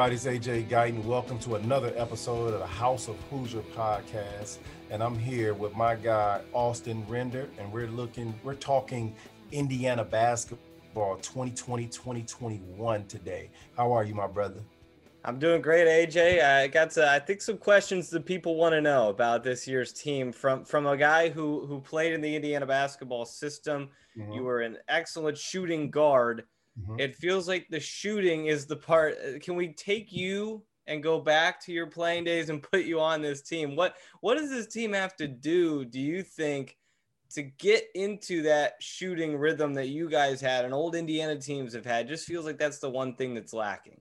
everybody? It's AJ Guyton. Welcome to another episode of the House of Hoosier podcast. And I'm here with my guy, Austin Render, and we're looking, we're talking Indiana basketball 2020 2021 today. How are you, my brother? I'm doing great, AJ. I got to, I think some questions that people want to know about this year's team from from a guy who who played in the Indiana basketball system. Mm-hmm. You were an excellent shooting guard Mm-hmm. It feels like the shooting is the part. Uh, can we take you and go back to your playing days and put you on this team? What what does this team have to do? Do you think to get into that shooting rhythm that you guys had and old Indiana teams have had? Just feels like that's the one thing that's lacking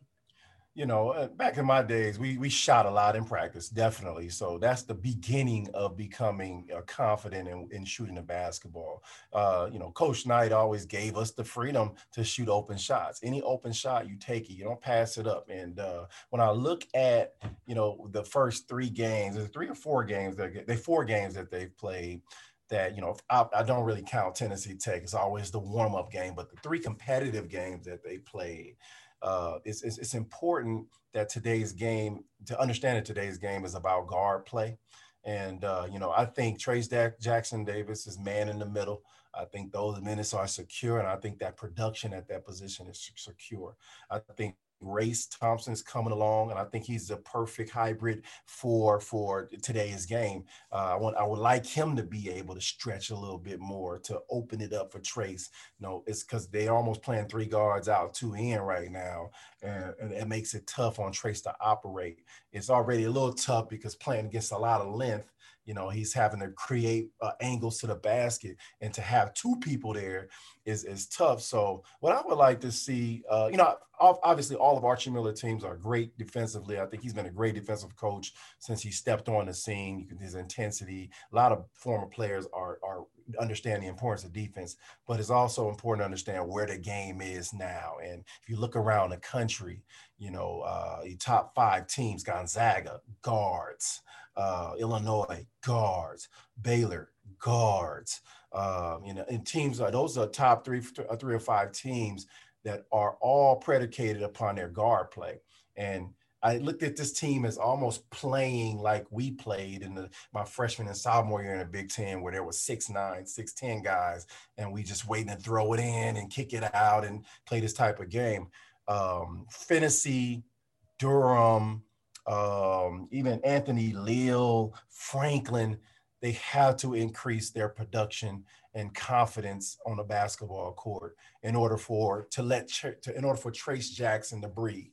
you know, uh, back in my days, we we shot a lot in practice, definitely. So that's the beginning of becoming uh, confident in, in shooting the basketball. Uh, you know, Coach Knight always gave us the freedom to shoot open shots. Any open shot, you take it. You don't pass it up. And uh, when I look at, you know, the first three games, there's three or four games that they four games that they've played that you know I, I, don't really count Tennessee Tech. It's always the warm up game, but the three competitive games that they played, uh, it's, it's, it's important that today's game to understand that today's game is about guard play. And, uh, you know, I think Trayce Jackson Davis is man in the middle. I think those minutes are secure, and I think that production at that position is secure. I think Race Thompson's coming along, and I think he's the perfect hybrid for for today's game. Uh, I want I would like him to be able to stretch a little bit more to open it up for Trayce. You know, it's because they're almost playing three guards out, two in right now, and, and it makes it tough on Trayce to operate. It's already a little tough because playing against a lot of length you know he's having to create uh, angles to the basket and to have two people there is is tough. So what i would like to see uh, you know obviously all of archie miller teams are great defensively. I think he's been a great defensive coach since he stepped on the scene. His intensity a lot of former players are are understand the importance of defense, but it's also important to understand where the game is now. And if you look around the country, you know, uh, top five teams, Gonzaga, guards, uh, Illinois, guards, Baylor, guards. Um, you know, and teams those are top three, uh, three or five teams that are all predicated upon their guard play. And I looked at this team as almost playing like we played in the, my freshman and sophomore year in the Big Ten, where there was six nine, six ten guys, and we just waiting to throw it in and kick it out and play this type of game. Um, Durham, um, even Anthony Leal, Franklin, they have to increase their production and confidence on the basketball court in order for to let to, in order for Trayce Jackson to breathe.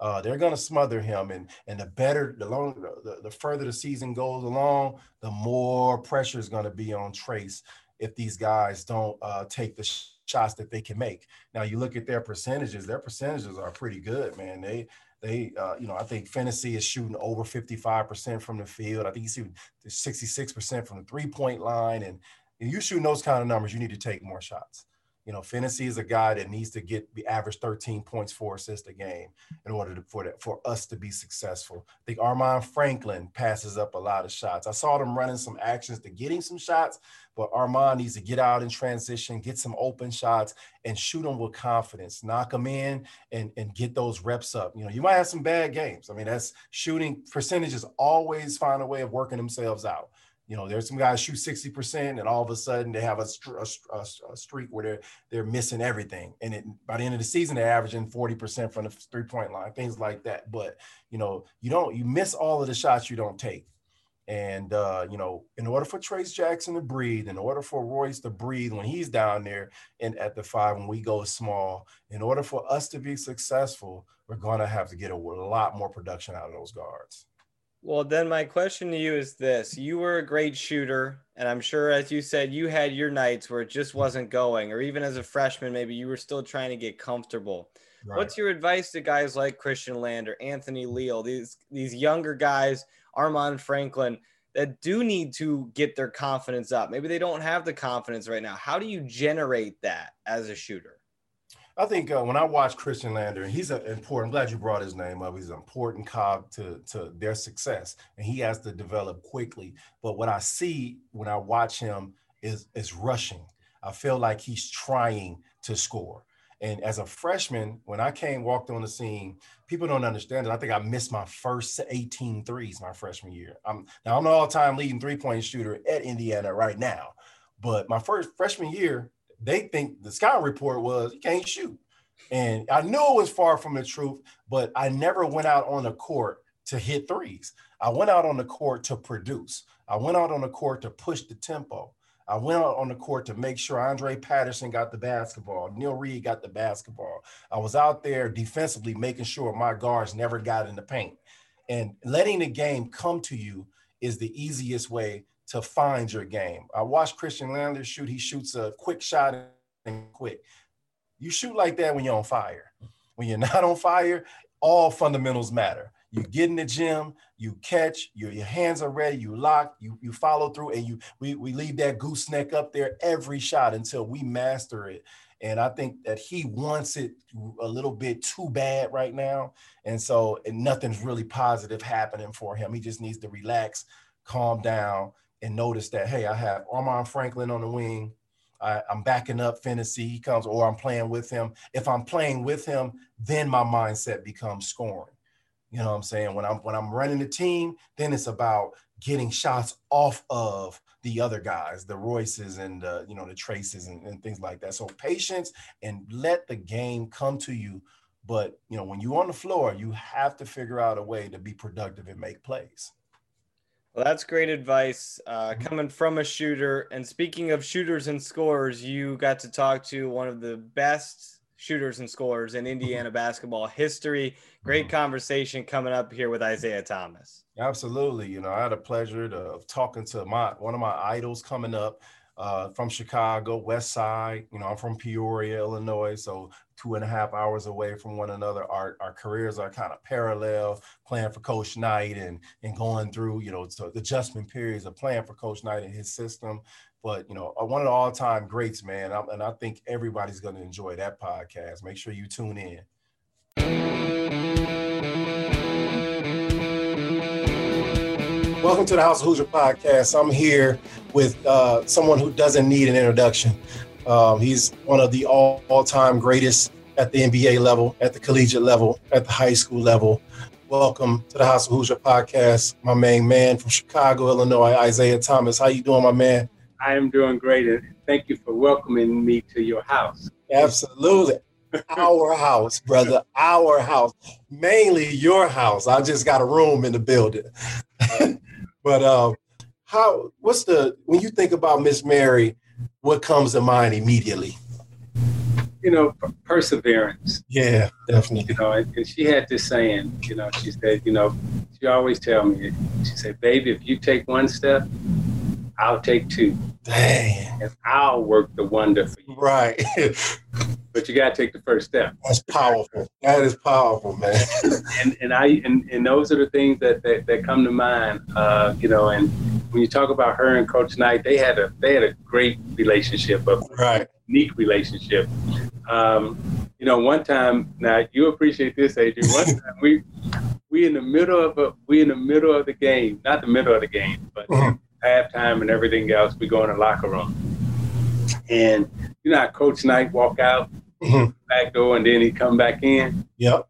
Uh, they're going to smother him, and and the better, the longer, the, the further the season goes along, the more pressure is going to be on Trayce if these guys don't uh, take the sh- shots that they can make. Now you look at their percentages; their percentages are pretty good, man. They they, uh, you know, I think Finney is shooting over 55% from the field. I think he's shooting 66% from the three point line. And you shooting those kind of numbers, you need to take more shots. You know, Finney is a guy that needs to get the average 13 points, four assists a game in order to, for that, for us to be successful. I think Armaan Franklin passes up a lot of shots. I saw them running some actions to getting some shots, but Armaan needs to get out in transition, get some open shots, and shoot them with confidence. Knock them in and, and get those reps up. You know, you might have some bad games. I mean, that's shooting percentages always find a way of working themselves out. You know, there's some guys shoot 60% and all of a sudden they have a, a, a, streak where they're they're missing everything. And it, by the end of the season, they're averaging 40% from the three point line, things like that. But, you know, you don't, you miss all of the shots you don't take. And, uh, you know, in order for Trayce Jackson to breathe, in order for Royce to breathe when he's down there and at the five, when we go small, in order for us to be successful, we're going to have to get a, a lot more production out of those guards. Well, then my question to you is this. You were a great shooter, and I'm sure as you said, you had your nights where it just wasn't going, or even as a freshman, maybe you were still trying to get comfortable. Right. What's your advice to guys like Khristian Lander, Anthony Leal, these these younger guys, Armaan Franklin, that do need to get their confidence up? Maybe they don't have the confidence right now. How do you generate that as a shooter? I think uh, when I watch Khristian Lander, and he's an important. I'm glad you brought his name up. He's an important cog to to their success, and he has to develop quickly. But what I see when I watch him is is rushing. I feel like he's trying to score, And as a freshman, when I came, walked on the scene, people don't understand it. I think I missed my first 18 threes my freshman year. I'm now I'm an all-time leading three-point shooter at Indiana right now. But my first freshman year, they think the scouting report was you can't shoot. And I knew it was far from the truth, but I never went out on the court to hit threes. I went out on the court to produce. I went out on the court to push the tempo. I went out on the court to make sure Andrae Patterson got the basketball, Neil Reed got the basketball. I was out there defensively making sure my guards never got in the paint. And letting the game come to you is the easiest way to find your game. I watched Khristian Lander shoot. He shoots a quick shot and quick. You shoot like that when you're on fire. When you're not on fire, all fundamentals matter you get in the gym, you catch, your, your hands are ready, you lock, you you follow through, and you we we leave that gooseneck up there every shot until we master it. And I think that he wants it a little bit too bad right now. And so and nothing's really positive happening for him. He just needs to relax, calm down, and notice that, hey, I have Armaan Franklin on the wing. I, am backing up Phinisee. He comes, or I'm playing with him. If I'm playing with him, then my mindset becomes scoring. You know what I'm saying? When I'm when I'm running the team, then it's about getting shots off of the other guys, the Royces and the, you know the Trayces and, and things like that. So patience and let the game come to you. But you know, when you're on the floor, you have to figure out a way to be productive and make plays. Well, that's great advice uh, mm-hmm. coming from a shooter. And speaking of shooters and scorers, you got to talk to one of the best shooters and scorers in Indiana basketball history. Great mm-hmm. conversation coming up here with Isiah Thomas. Absolutely. You know, I had a pleasure to, of talking to my one of my idols coming up uh, from Chicago, West Side. You know, I'm from Peoria, Illinois, so two and a half hours away from one another. Our, our careers are kind of parallel, playing for Coach Knight and and going through, you know, so the adjustment periods of playing for Coach Knight and his system but you know, uh, one of the all-time greats, man. and I think everybody's going to enjoy that podcast. Make sure you tune in. Welcome to the House of Hoosier podcast. I'm here with uh, someone who doesn't need an introduction. Um, he's one of the all, all-time greatest at the NBA level, at the collegiate level, at the high school level. Welcome to the House of Hoosier podcast, my main man from Chicago, Illinois, Isiah Thomas. How you doing, my man? I am doing great, and thank you for welcoming me to your house. Absolutely. Our house, brother, our house, mainly your house. I just got a room in the building. but um, how? What's the when you think about Miss Mary? What comes to mind immediately? You know, perseverance. Yeah, definitely. You know, and, and she had this saying. You know, she said, you know, she always tell me, she said, "Baby, if you take one step, I'll take two. Dang. And I'll work the wonder for you. Right. but you gotta take the first step. That's powerful. That is powerful, man. and and I and, and those are the things that that, that come to mind. Uh, you know, and when you talk about her and Coach Knight, they had a they had a great relationship, a right. unique relationship. Um, you know, one time now you appreciate this, Adrian. One time we we in the middle of a we in the middle of the game, not the middle of the game, but mm-hmm halftime and everything else, we go in the locker room. And you know how Coach Knight walk out mm-hmm. back door and then he come back in? Yep.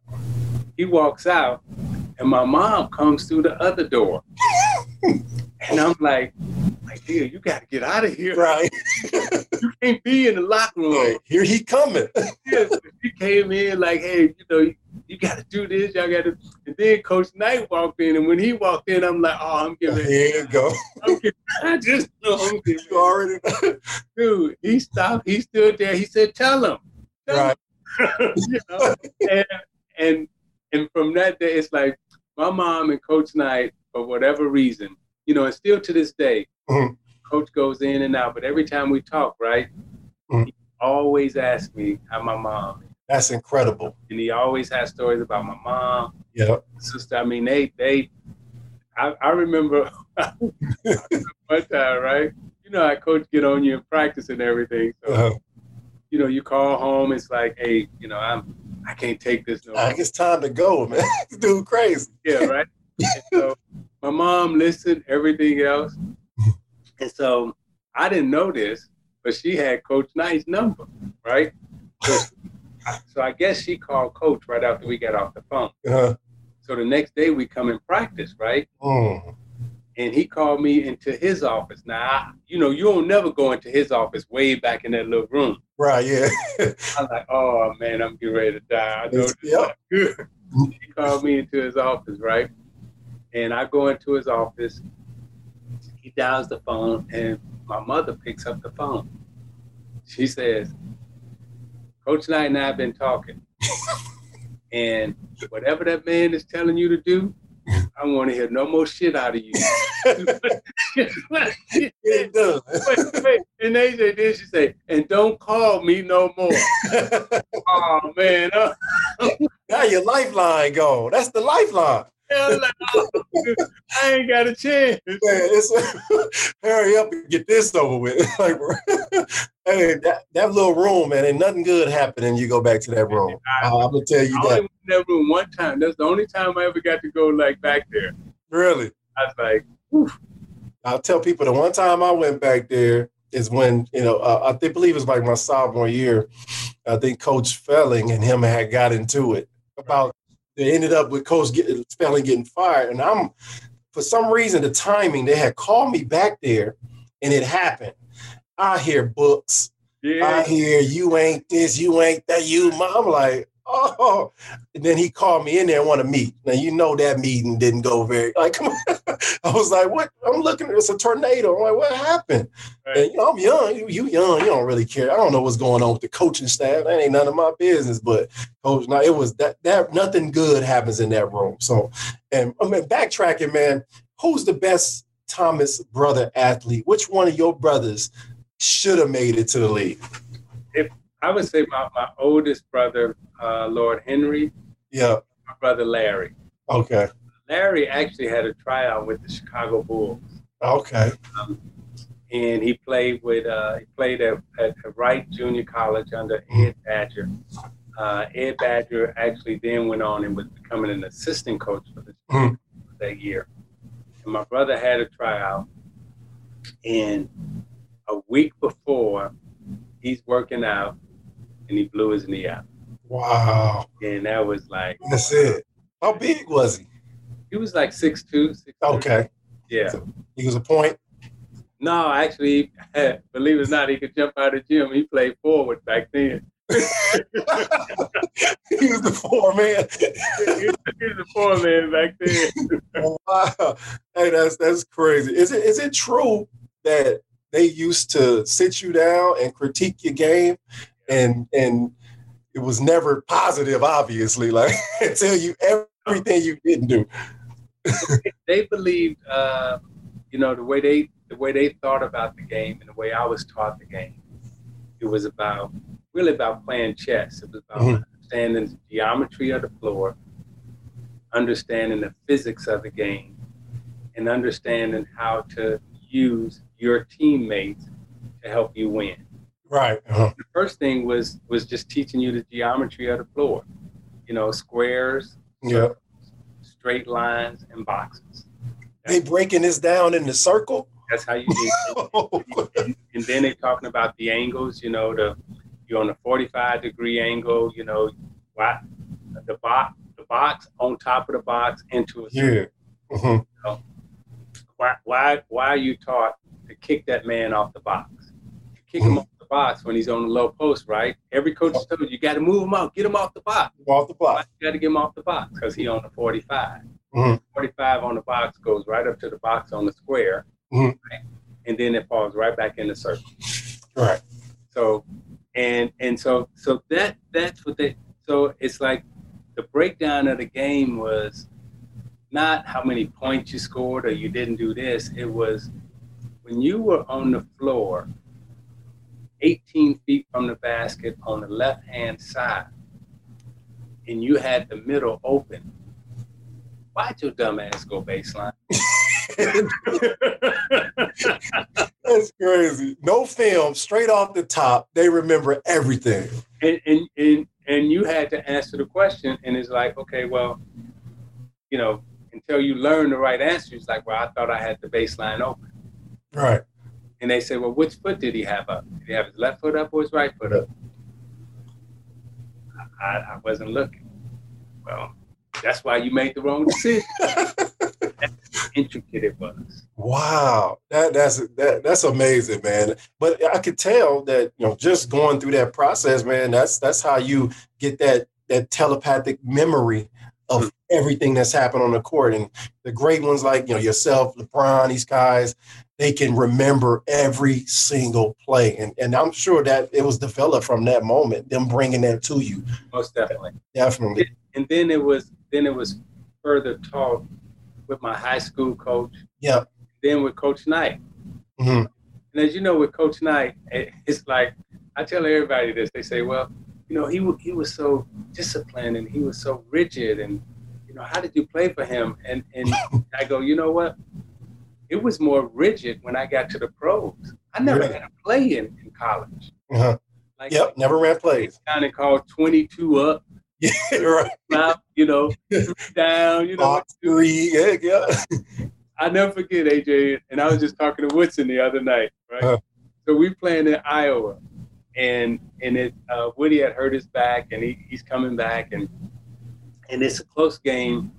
He walks out and my mom comes through the other door. and I'm like, like, dear, you got to get out of here. Right. you can't be in the locker room. Here he coming. yes, he came in like, hey, you know, you got to do this. Y'all got to. And then Coach Knight walked in, and when he walked in, I'm like, oh, I'm giving. Here you go. Giving, I just know I'm giving. You already. Dude, he stopped. He stood there. He said, "Tell him." Tell right. Him. you know, and and and from that day, it's like my mom and Coach Knight, for whatever reason, you know, and still to this day, mm-hmm. Coach goes in and out. But every time we talk, right, mm-hmm. he always asks me how my mom that's incredible. And he always has stories about my mom. Yeah. Sister. I mean, they they I, I remember one time, right? You know, I coach get on you in practice and everything. So uh-huh. you know, you call home, it's like, hey, you know, I'm I can't take this no more. It's time to go, man. dude crazy. Yeah, right. so my mom listened, everything else. And so I didn't know this, but she had Coach Knight's number, right? So so I guess she called coach right after we got off the phone. Uh-huh. So the next day we come in practice, right? Mm. And he called me into his office. Now, I, you know, you don't never go into his office way back in that little room. Right, yeah. I was like, oh man, I'm getting ready to die. I know this yep. good. he called me into his office, right? And I go into his office. He dials the phone, and my mother picks up the phone. She says, Coach Knight and I have been talking. and whatever that man is telling you to do, I want to hear no more shit out of you. it does. wait, wait. And AJ then she say, and don't call me no more. oh man. Uh. now your lifeline gone. That's the lifeline. I ain't got a chance. Man, hurry up and get this over with. like, hey, that, that little room, man, ain't nothing good happening. You go back to that room. I, am gonna tell you I that. in that room one time. That's the only time I ever got to go like back there. Really? I was like, Whew. I'll tell people the one time I went back there is when you know uh, I think, believe it was like my sophomore year. I think Coach Felling and him had got into it about they ended up with Coach Felling getting fired. And I'm, for some reason, the timing, they had called me back there and it happened. I hear books. Yeah. I hear you ain't this, you ain't that, you. I'm like, oh. And then he called me in there and want to meet. Now you know that meeting didn't go very like. Come on. I was like, what? I'm looking. It's a tornado. I'm like, what happened? Right. And you know, I'm young. You, you young. You don't really care. I don't know what's going on with the coaching staff. That ain't none of my business. But coach, now it was that that nothing good happens in that room. So, and I mean, backtracking, man. Who's the best Thomas brother athlete? Which one of your brothers should have made it to the league? If I would say my, my oldest brother, uh, Lord Henry. Yeah. My brother Larry. Okay. Larry actually had a tryout with the Chicago Bulls. Okay. Um, and he played with uh, he played at, at Wright Junior College under Ed Badger. Uh, Ed Badger actually then went on and was becoming an assistant coach for the mm. that year. And my brother had a tryout, and a week before, he's working out, and he blew his knee out. Wow! And that was like that's it. How big was he? He was like six two, six. Okay. Yeah. So he was a point. No, actually, believe it or not, he could jump out of the gym. He played forward back then. he was the four man. he, was, the four man back then. wow. Hey, that's that's crazy. Is it is it true that they used to sit you down and critique your game and and it was never positive, obviously, like tell you everything you didn't do they believed, uh, you know, the way they the way they thought about the game and the way I was taught the game. It was about really about playing chess. It was about mm-hmm. understanding the geometry of the floor, understanding the physics of the game, and understanding how to use your teammates to help you win. Right. Uh-huh. The first thing was was just teaching you the geometry of the floor. You know, squares, yeah straight lines and boxes. They breaking this down in the circle. That's how you do it. and, and then they're talking about the angles. You know, the you're on a 45 degree angle. You know, why the box the box on top of the box into a circle. Yeah. Mm-hmm. You know, why why why are you taught to kick that man off the box? To kick him off the box when he's on the low post, right? Every coach is told you, you got to move him out, get him off the box. Off the box. You got to get him off the box because he on the 45. Mm-hmm. 45 on the box goes right up to the box on the square, mm-hmm. right? and then it falls right back in the circle. Right. So, and and so so that that's what they. So it's like the breakdown of the game was not how many points you scored or you didn't do this. It was when you were on the floor 18 feet from the basket on the left hand side and you had the middle open, why'd your dumb ass go baseline? That's crazy. No film, straight off the top. They remember everything. And, and and and you had to answer the question, and it's like, okay, well, you know, until you learn the right answer, it's like, well, I thought I had the baseline open. Right. And they say, well, which foot did he have up? Did he have his left foot up or his right foot up? I, I wasn't looking. Well, that's why you made the wrong decision. intricate it was. Wow, that that's that that's amazing, man. But I could tell that you know just going through that process, man. That's that's how you get that that telepathic memory of mm. everything that's happened on the court. And the great ones like you know yourself, LeBron, these guys, they can remember every single play. And and I'm sure that it was developed from that moment, them bringing that to you. Most definitely, definitely. And then it was then it was further taught with my high school coach. Yeah. Then with Coach Knight. Mm-hmm. And as you know, with Coach Knight, it's like I tell everybody this. They say, "Well, you know, he he was so disciplined and he was so rigid, and you know, how did you play for him?" And and I go, you know what? It was more rigid when I got to the pros. I never really? had a play in, in college. Uh-huh. Like, yep, never ran plays. Kind of called twenty two up. Yeah, right. You know, down, you know. Box three, yeah, yeah. I never forget AJ, and I was just talking to Woodson the other night, right? Uh-huh. So we playing in Iowa, and and it uh, Woody had hurt his back, and he, he's coming back, and and it's a close game,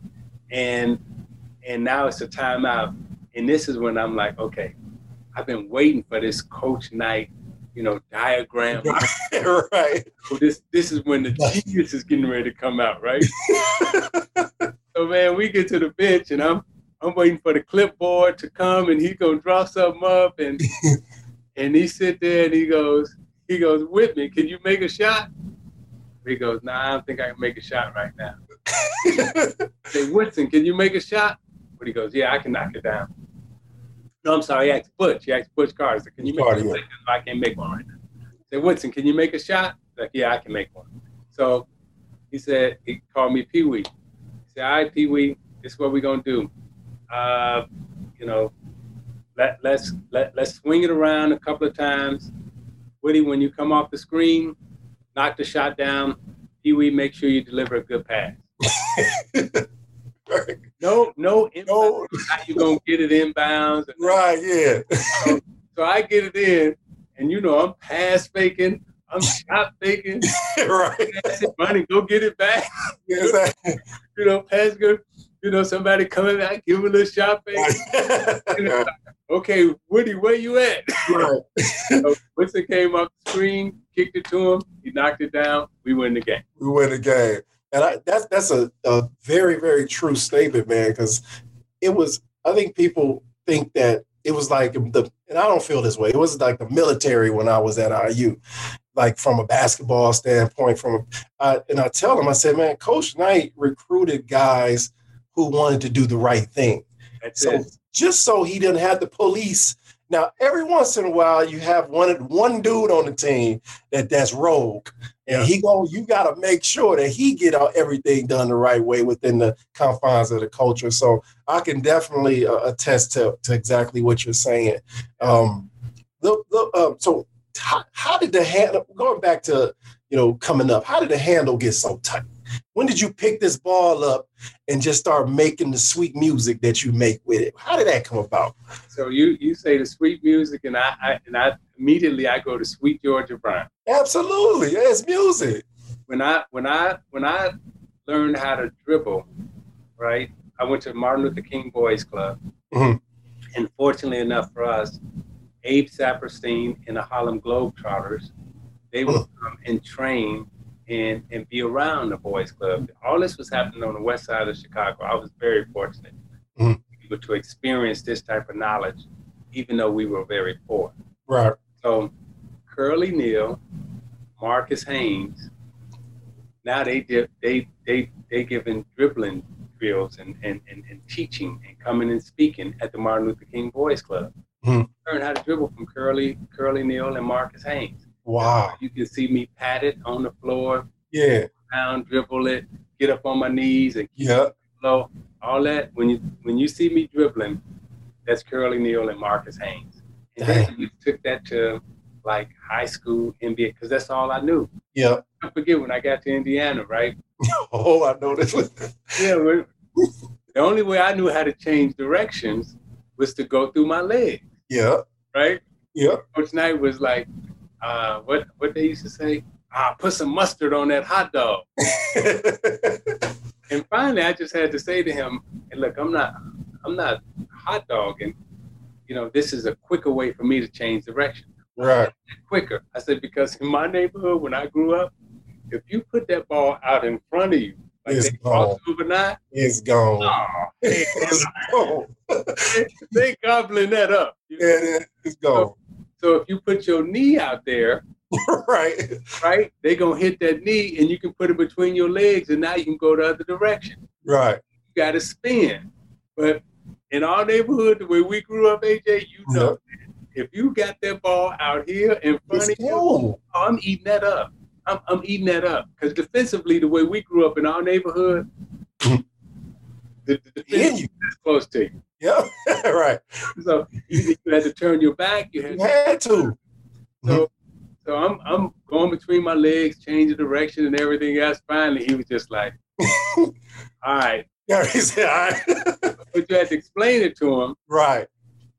and and now it's a timeout, and this is when I'm like, okay, I've been waiting for this coach Knight, you know, diagram. right. So this this is when the genius is getting ready to come out, right? so man, we get to the bench, and I'm I'm waiting for the clipboard to come, and he's gonna draw something up, and and he sit there and he goes, he goes, with me, can you make a shot? He goes, nah, I don't think I can make a shot right now. say, Woodson, can you make a shot? But he goes, yeah, I can knock it down. No, I'm sorry, he asked Butch. He asked Butch Carter, can you make a shot? I can't make one right now. say, Woodson, can you make a shot? Like, yeah, I can make one. So he said, he called me Pee Wee. He said, all right, Pee Wee, this is what we're going to do. Uh, you know, let, let's, let, let's swing it around a couple of times Woody, when you come off the screen, knock the shot down. Pee Wee, make sure you deliver a good pass. no, no, no. How you gonna get it inbounds? right, yeah. so, so, I get it in, and you know I'm pass faking, I'm shot faking. right. Money, go get it back. Yes, you know, pass good. You know, somebody coming back, give him a little shot fake okay, Woody, where you at? Right. so Winston came up the screen, kicked it to him, he knocked it down, we win the game. We win the game. And I, that's that's a, a very, very true statement, man, because it was, I think people think that it was like the, and I don't feel this way, it was like the military when I was at IU, like from a basketball standpoint, from, uh, and I tell them, I said, man, Coach Knight recruited guys who wanted to do the right thing. That's so, it just so he didn't have the police. Now, every once in a while, you have one one dude on the team that that's rogue, and he go. You got to make sure that he get everything done the right way within the confines of the culture. So I can definitely uh, attest to, to exactly what you're saying. Um, the, the, uh, so how, how did the handle going back to you know coming up? How did the handle get so tight? When did you pick this ball up and just start making the sweet music that you make with it? How did that come about? So you you say the sweet music, and I, I and I immediately I go to Sweet Georgia Brown. Absolutely, yeah, it's music. When I when I when I learned how to dribble, right? I went to Martin Luther King Boys Club, mm-hmm. and fortunately enough for us, Abe Saperstein and the Harlem Globetrotters, they would come and train and and be around the boys club. All this was happening on the west side of Chicago. I was very fortunate mm-hmm. to experience this type of knowledge, even though we were very poor. Right. So Curly Neal, Marcus Haynes, now they did they they they giving dribbling drills and, and, and, and, teaching and coming and speaking at the Martin Luther King Boys Club. Mm-hmm. Learn how to dribble from Curly Curly Neal and Marcus Haynes. Wow. You can see me pat it on the floor. Yeah. Down, dribble it, get up on my knees and yeah. Flow. All that when you when you see me dribbling, that's Curly Neal and Marcus Haynes. And Dang. then we took that to like high school NBA because that's all I knew. Yeah. I forget when I got to Indiana, right? oh, I know this. yeah, the only way I knew how to change directions was to go through my legs. Yeah. Right? Yeah. Coach Knight was like, uh, what what they used to say, ah, put some mustard on that hot dog. and finally, I just had to say to him, hey, look, I'm not, I'm not hot dogging. You know, this is a quicker way for me to change direction. Right. Quicker. I said, because in my neighborhood, when I grew up, if you put that ball out in front of you, like it's they gone. overnight, It's gone. oh, It's gone. they gobbling that up. you know? Yeah, it's gone. So if you put your knee out there, right. right, they're gonna hit that knee, and you can put it between your legs, and now you can go the other direction. Right. You got to spin. But in our neighborhood, the way we grew up, AJ, you know, if you got that ball out here in front It's of you, oh, I'm eating that up. I'm, I'm eating that up because defensively, the way we grew up in our neighborhood. the, the defense you. is close to you. Yeah. right. So you, you had to turn your back. You had You to had to. So, so I'm I'm going between my legs, changing direction and everything else. Finally, he was just like, "All right," Yeah, he said, all right. but you had to explain it to him. right.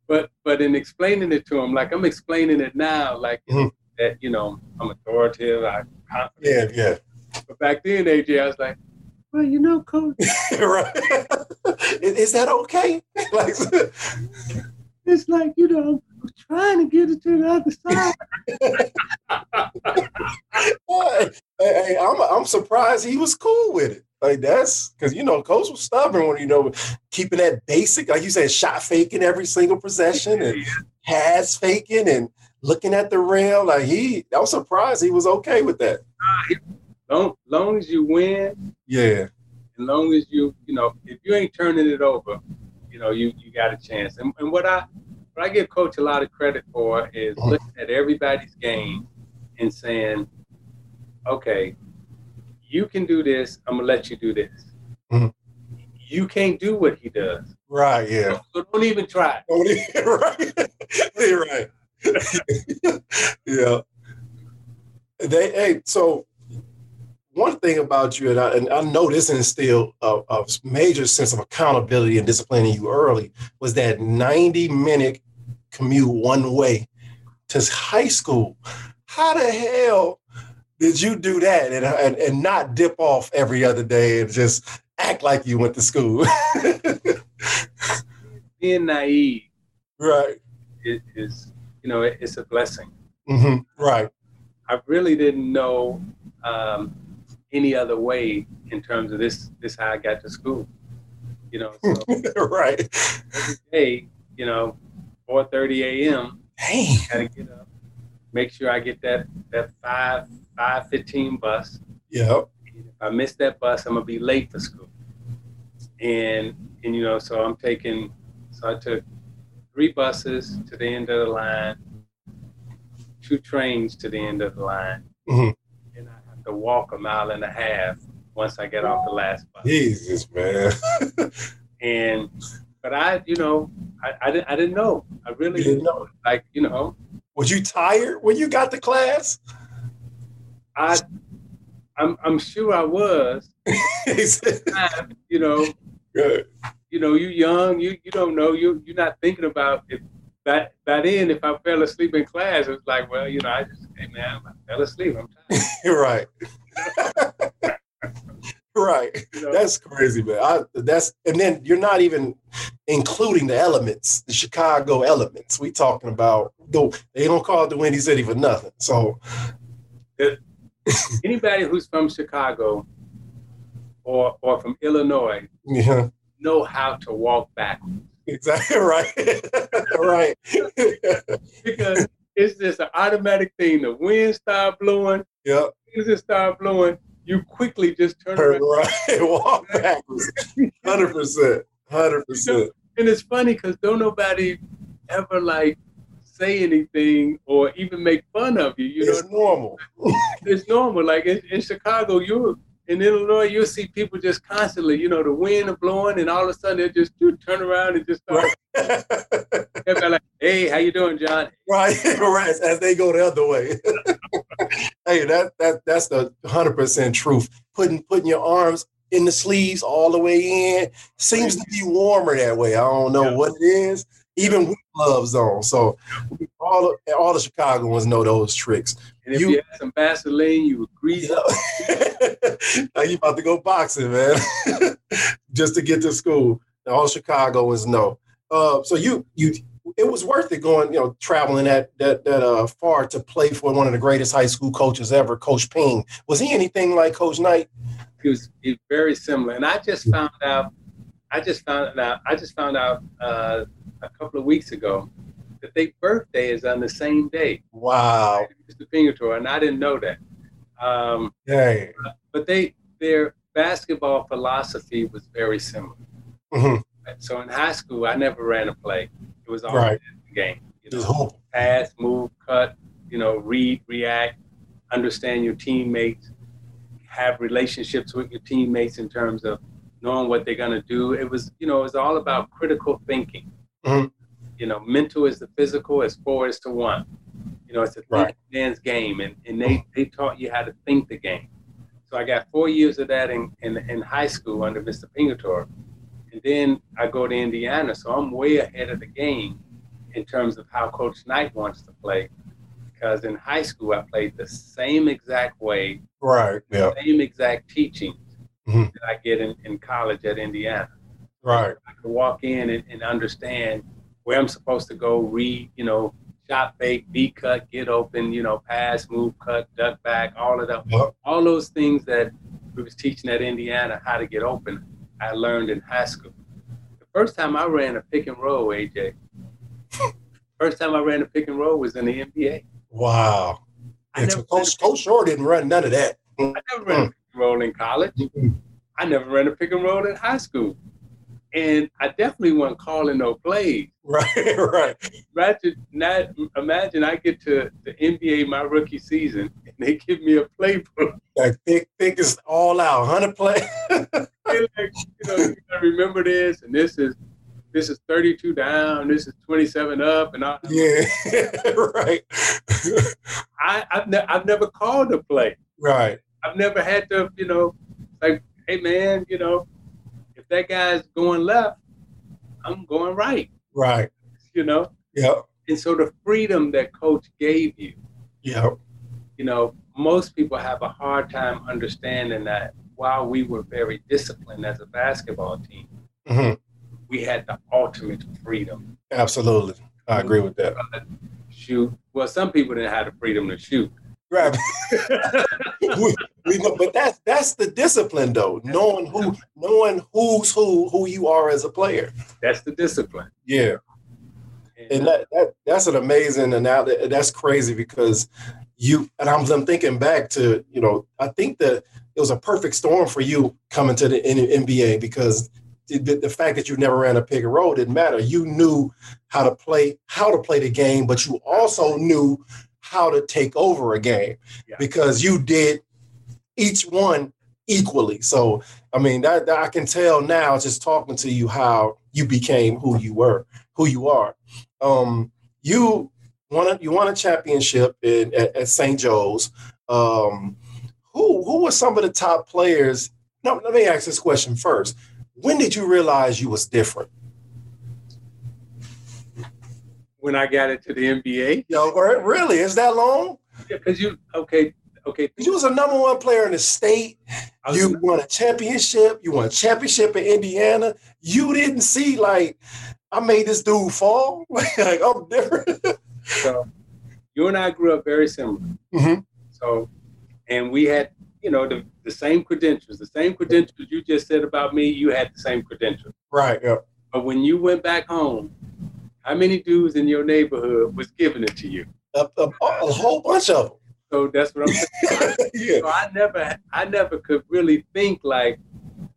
But but in explaining it to him, like I'm explaining it now, like Mhm. that, you know, I'm authoritative, I'm confident. Yeah, But back then, AJ, I was like, well, you know, coach, right. is, is that okay? like, it's like you know, I'm trying to get it to the other side. hey, hey, I'm, I'm surprised he was cool with it. Like that's because you know, coach was stubborn when you know keeping that basic, like you said, shot faking every single possession and pass faking and looking at the rail. Like he, I was surprised he was okay with that. Long, long as you win, Yeah, as long as you, you know, if you ain't turning it over, you know, you you got a chance. And, and what I what I give coach a lot of credit for is Mhm. looking at everybody's game and saying, okay, you can do this. I'm gonna let you do this. Mhm. You can't do what he does, right. Yeah, so don't even try. right. You're right. yeah. They hey, so one thing about you, and I, and I know this instilled a, a major sense of accountability and disciplining you early, was that 90 minute commute one way to high school. How the hell did you do that and, and, and not dip off every other day and just act like you went to school? Being naive right. is, is you know, it, it's a blessing. hmm Right. I really didn't know um, any other way in terms of this. This how I got to school. You know, so right. every day, you know, 4:30 a.m. Dang. Gotta get up, make sure I get that that five five fifteen bus. Yep. And if I miss that bus, I'm gonna be late for school. And and you know, so I'm taking. So I took three buses to the end of the line, two trains to the end of the line, Mhm. And I have to walk a mile and a half once I get off the last bus. Jesus, man. And but I, you know, I, I didn't I didn't know. I really You didn't know. Like you know, Was you tired when you got to class? I I'm I'm sure I was. You know, Good. you know, you young, you you don't know, you you're not thinking about if by by then if I fell asleep in class, it was like, well, you know, I just hey man, I fell asleep. I'm tired. You're right. right. You know? That's crazy, man. I, that's and then you're not even including the elements, the Chicago elements. We talking about though they don't call it the Windy City for nothing. So if Anybody who's from Chicago or or from Illinois yeah, know how to walk backwards. Exactly right. right. Because it's just an automatic thing. The wind start blowing, yeah. just start blowing, you quickly just turn Turn around. right. Walk backwards. Hundred percent. Hundred percent. And it's funny because don't nobody ever like say anything or even make fun of you. You know, It's normal. it's normal. Like in, in Chicago, you in Illinois, you'll see people just constantly, you know, the wind is blowing, and all of a sudden they just do turn around and just start Right. like, "Hey, how you doing, John?" right, right. As they go the other way. hey, that that that's the hundred percent truth. Putting putting your arms in the sleeves all the way in seems to be warmer that way. I don't know Yeah. what it is. even with gloves on. So all the, all the Chicagoans know those tricks. And if you, you had some Vaseline, you would grease up. now you about to go boxing, man, just to get to school. All Chicagoans know. Uh, so you you it was worth it going, you know, traveling that that that uh, far to play for one of the greatest high school coaches ever, Coach Ping. Was he anything like Coach Knight? He was, he was very similar, and I just found out. I just found out. I just found out uh, a couple of weeks ago that their birthday is on the same day. Wow, Mr. Pingatore, and I didn't know that. Um, hey, but they their basketball philosophy was very similar. Mm-hmm. So in high school, I never ran a play. It was all right. the game. You know, pass, move, cut. You know, read, react, understand your teammates, have relationships with your teammates in terms of knowing what they're going to do. It was, you know, it was all about critical thinking. Mm-hmm. You know, mental is the physical as four is to one. You know, it's a right. man's game, and, and they, they taught you how to think the game. So I got four years of that in, in, in high school under Mr. Pingatore. And then I go to Indiana, so I'm way ahead of the game in terms of how Coach Knight wants to play. Because in high school, I played the same exact way, right? Yeah. Same exact teachings mm-hmm. that I get in, in college at Indiana. Right. I can walk in and, and understand where I'm supposed to go, read, you know, shot fake, V cut, get open, you know, pass, move, cut, duck back, all of that. Yep. All those things that we was teaching at Indiana how to get open. I learned in high school. The first time I ran a pick and roll, AJ, first time I ran a pick and roll was in the NBA. Wow. I never Coach, Coach Shore didn't run none of that. I never ran a mm. pick and roll in college. I never ran a pick and roll in high school. And I definitely wasn't calling no plays. Right, right. Imagine, not, imagine I get to the NBA my rookie season and they give me a playbook. Like thick, thick is all out, hundred play. like, you know, you gotta remember this, and this is this is 32 down, this is 27 up, and all. Yeah, right. I, I've, ne- I've never called a play. Right. I've never had to, you know, like, hey man, you know, that guy's going left, I'm going right. Right. You know. Yeah. And so the freedom that coach gave you. Yeah. You know, most people have a hard time understanding that while we were very disciplined as a basketball team, mm-hmm. we had the ultimate freedom. Absolutely. I agree with that. Shoot. Well, some people didn't have the freedom to shoot. Right. we, we know, but that's that's the discipline though, knowing who knowing who's who who you are as a player. That's the discipline. Yeah. And that, that that's an amazing analogy. That's crazy because you and I'm, I'm thinking back to, you know, I think that it was a perfect storm for you coming to the NBA because the, the, fact that you never ran a pick and roll didn't matter. You knew how to play how to play the game, but you also knew how to take over a game yeah. because you did each one equally. So I mean, that, that, I can tell now just talking to you how you became who you were, who you are. Um, you won a, you won a championship in, at, at St. Joe's. Um, who who were some of the top players? No, let me ask this question first. When did you realize you was different? When I got into the NBA. Yo, really? Is that long? Yeah, because you okay, okay. You was a number one player in the state. You won a championship. You won a championship in Indiana. You didn't see like I made this dude fall. like I'm different. so you and I grew up very similar. Mm-hmm. So and we had, you know, the, the same credentials, the same credentials you just said about me, you had the same credentials. Right. Yeah. But when you went back home, how many dudes in your neighborhood was giving it to you? A, a, a whole bunch of them. So that's what I'm saying. yeah. So I never, I never could really think like,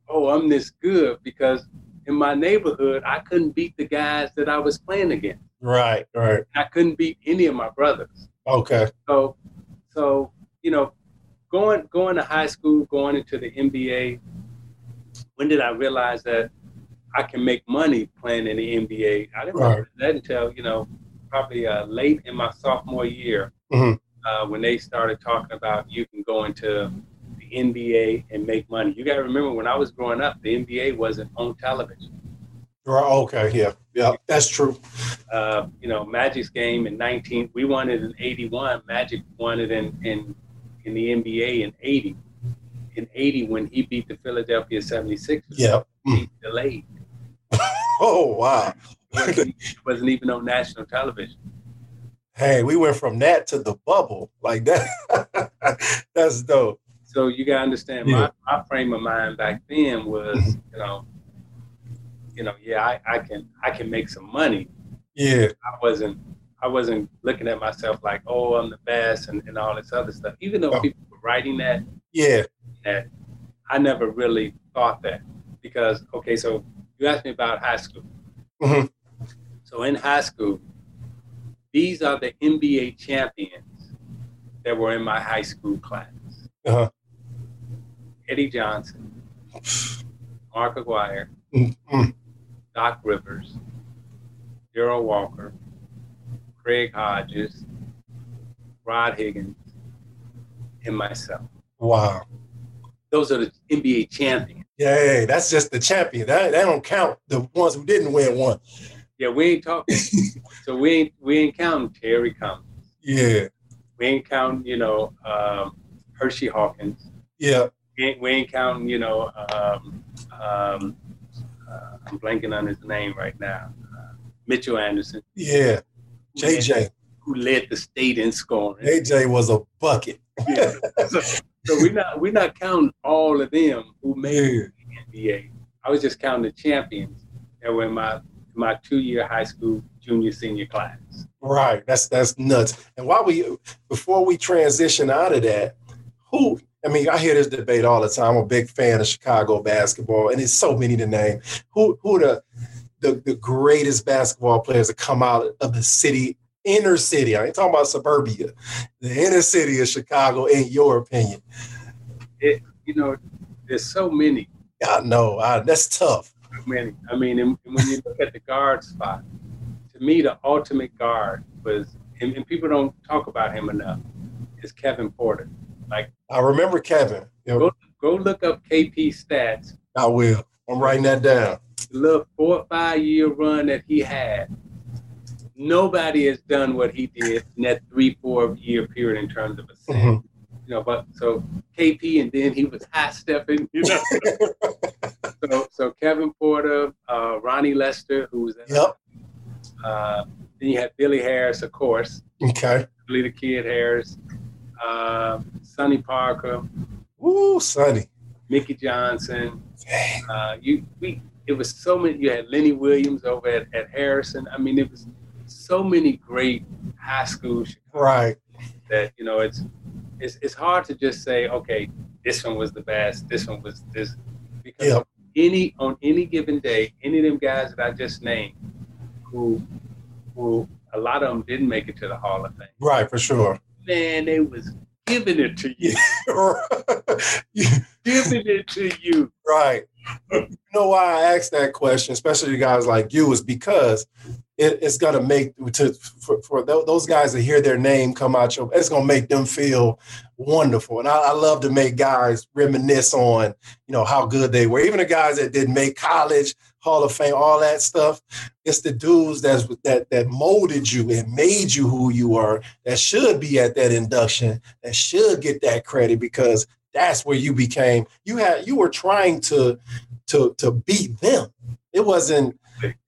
oh, I'm this good because in my neighborhood I couldn't beat the guys that I was playing against. Right. Right. I couldn't beat any of my brothers. Okay. So, so you know, going going to high school, going into the NBA, when did I realize that I can make money playing in the NBA? I didn't right. that until you know probably uh, late in my sophomore year mm-hmm. Uh, when they started talking about you can go into the NBA and make money. You got to remember when I was growing up, the NBA wasn't on television. Right. Okay. Yeah. Yeah. That's true. Uh, you know, Magic's game in 19. We won it in 81. Magic won it in in in the NBA in 80. In 80, when he beat the Philadelphia 76ers. Yeah. He delayed. oh wow. wasn't, wasn't even on national television. Hey, we went from that to the bubble like that. That's dope. So you gotta understand yeah. my, my frame of mind back then was, you know, you know, yeah, I, I can I can make some money. Yeah. I wasn't I wasn't looking at myself like, oh, I'm the best and, and all this other stuff. Even though oh. people were writing that, yeah, that I never really thought that. Because okay, so you asked me about high school. Mm-hmm. So in high school, these are the NBA champions that were in my high school class. Uh-huh. Eddie Johnson, Mark Aguirre, mm-hmm. Doc Rivers, Darrell Walker, Craig Hodges, Rod Higgins, and myself. Wow. Those are the NBA champions. Yeah, that's just the champion. That, that don't count the ones who didn't win one. Yeah, we ain't talking. so we ain't we ain't counting Terry Cummings. Yeah. We ain't counting, you know, um, Hersey Hawkins. Yeah. We ain't, we ain't counting, you know, um, um, uh, I'm blanking on his name right now. Uh, Mitchell Anderson. Yeah. JJ. Who led the state in scoring. AJ was a bucket. yeah. So, so we're not we're not counting all of them who made yeah. the NBA. I was just counting the champions that were in my my two year high school junior senior class. Right. That's that's nuts. And while we before we transition out of that, who I mean, I hear this debate all the time. I'm a big fan of Chicago basketball, and it's so many to name. Who who the the, the greatest basketball players that come out of the city, inner city? I ain't talking about suburbia, the inner city of Chicago. In your opinion, it you know, there's so many. I know. I, that's tough. Many. I mean, and, and when you look at the guard spot, to me, the ultimate guard was, and, and people don't talk about him enough, is Kevin Porter. Like I remember Kevin. Yep. Go, go look up KP stats. I will. I'm writing that down. The little four or five year run that he had, nobody has done what he did in that three, four year period in terms of a mm-hmm. You know, but so KP and then he was high stepping, you know. so so Kevin Porter, uh, Ronnie Lester, who who's yep. Uh, then you had Billy Harris, of course. Okay. Billy the Kid Harris uh, Sonny Parker. Woo, Sonny. Mickey Johnson. Uh, you we it was so many. You had Lenny Williams over at, at Harrison. I mean, it was so many great high school right that you know it's it's it's hard to just say okay this one was the best this one was this because any on any given day any of them guys that I just named who who a lot of them didn't make it to the Hall of Fame right for sure man, they was giving it to you. giving it to you. Right. You know why I asked that question, especially guys like you, is because it, it's gonna make to for, for, those guys to hear their name come out your it's gonna make them feel wonderful. And I, I, love to make guys reminisce on you know how good they were. Even the guys that didn't make college hall of fame all that stuff it's the dudes that's that that molded you and made you who you are that should be at that induction that should get that credit because that's where you became you had you were trying to to to beat them it wasn't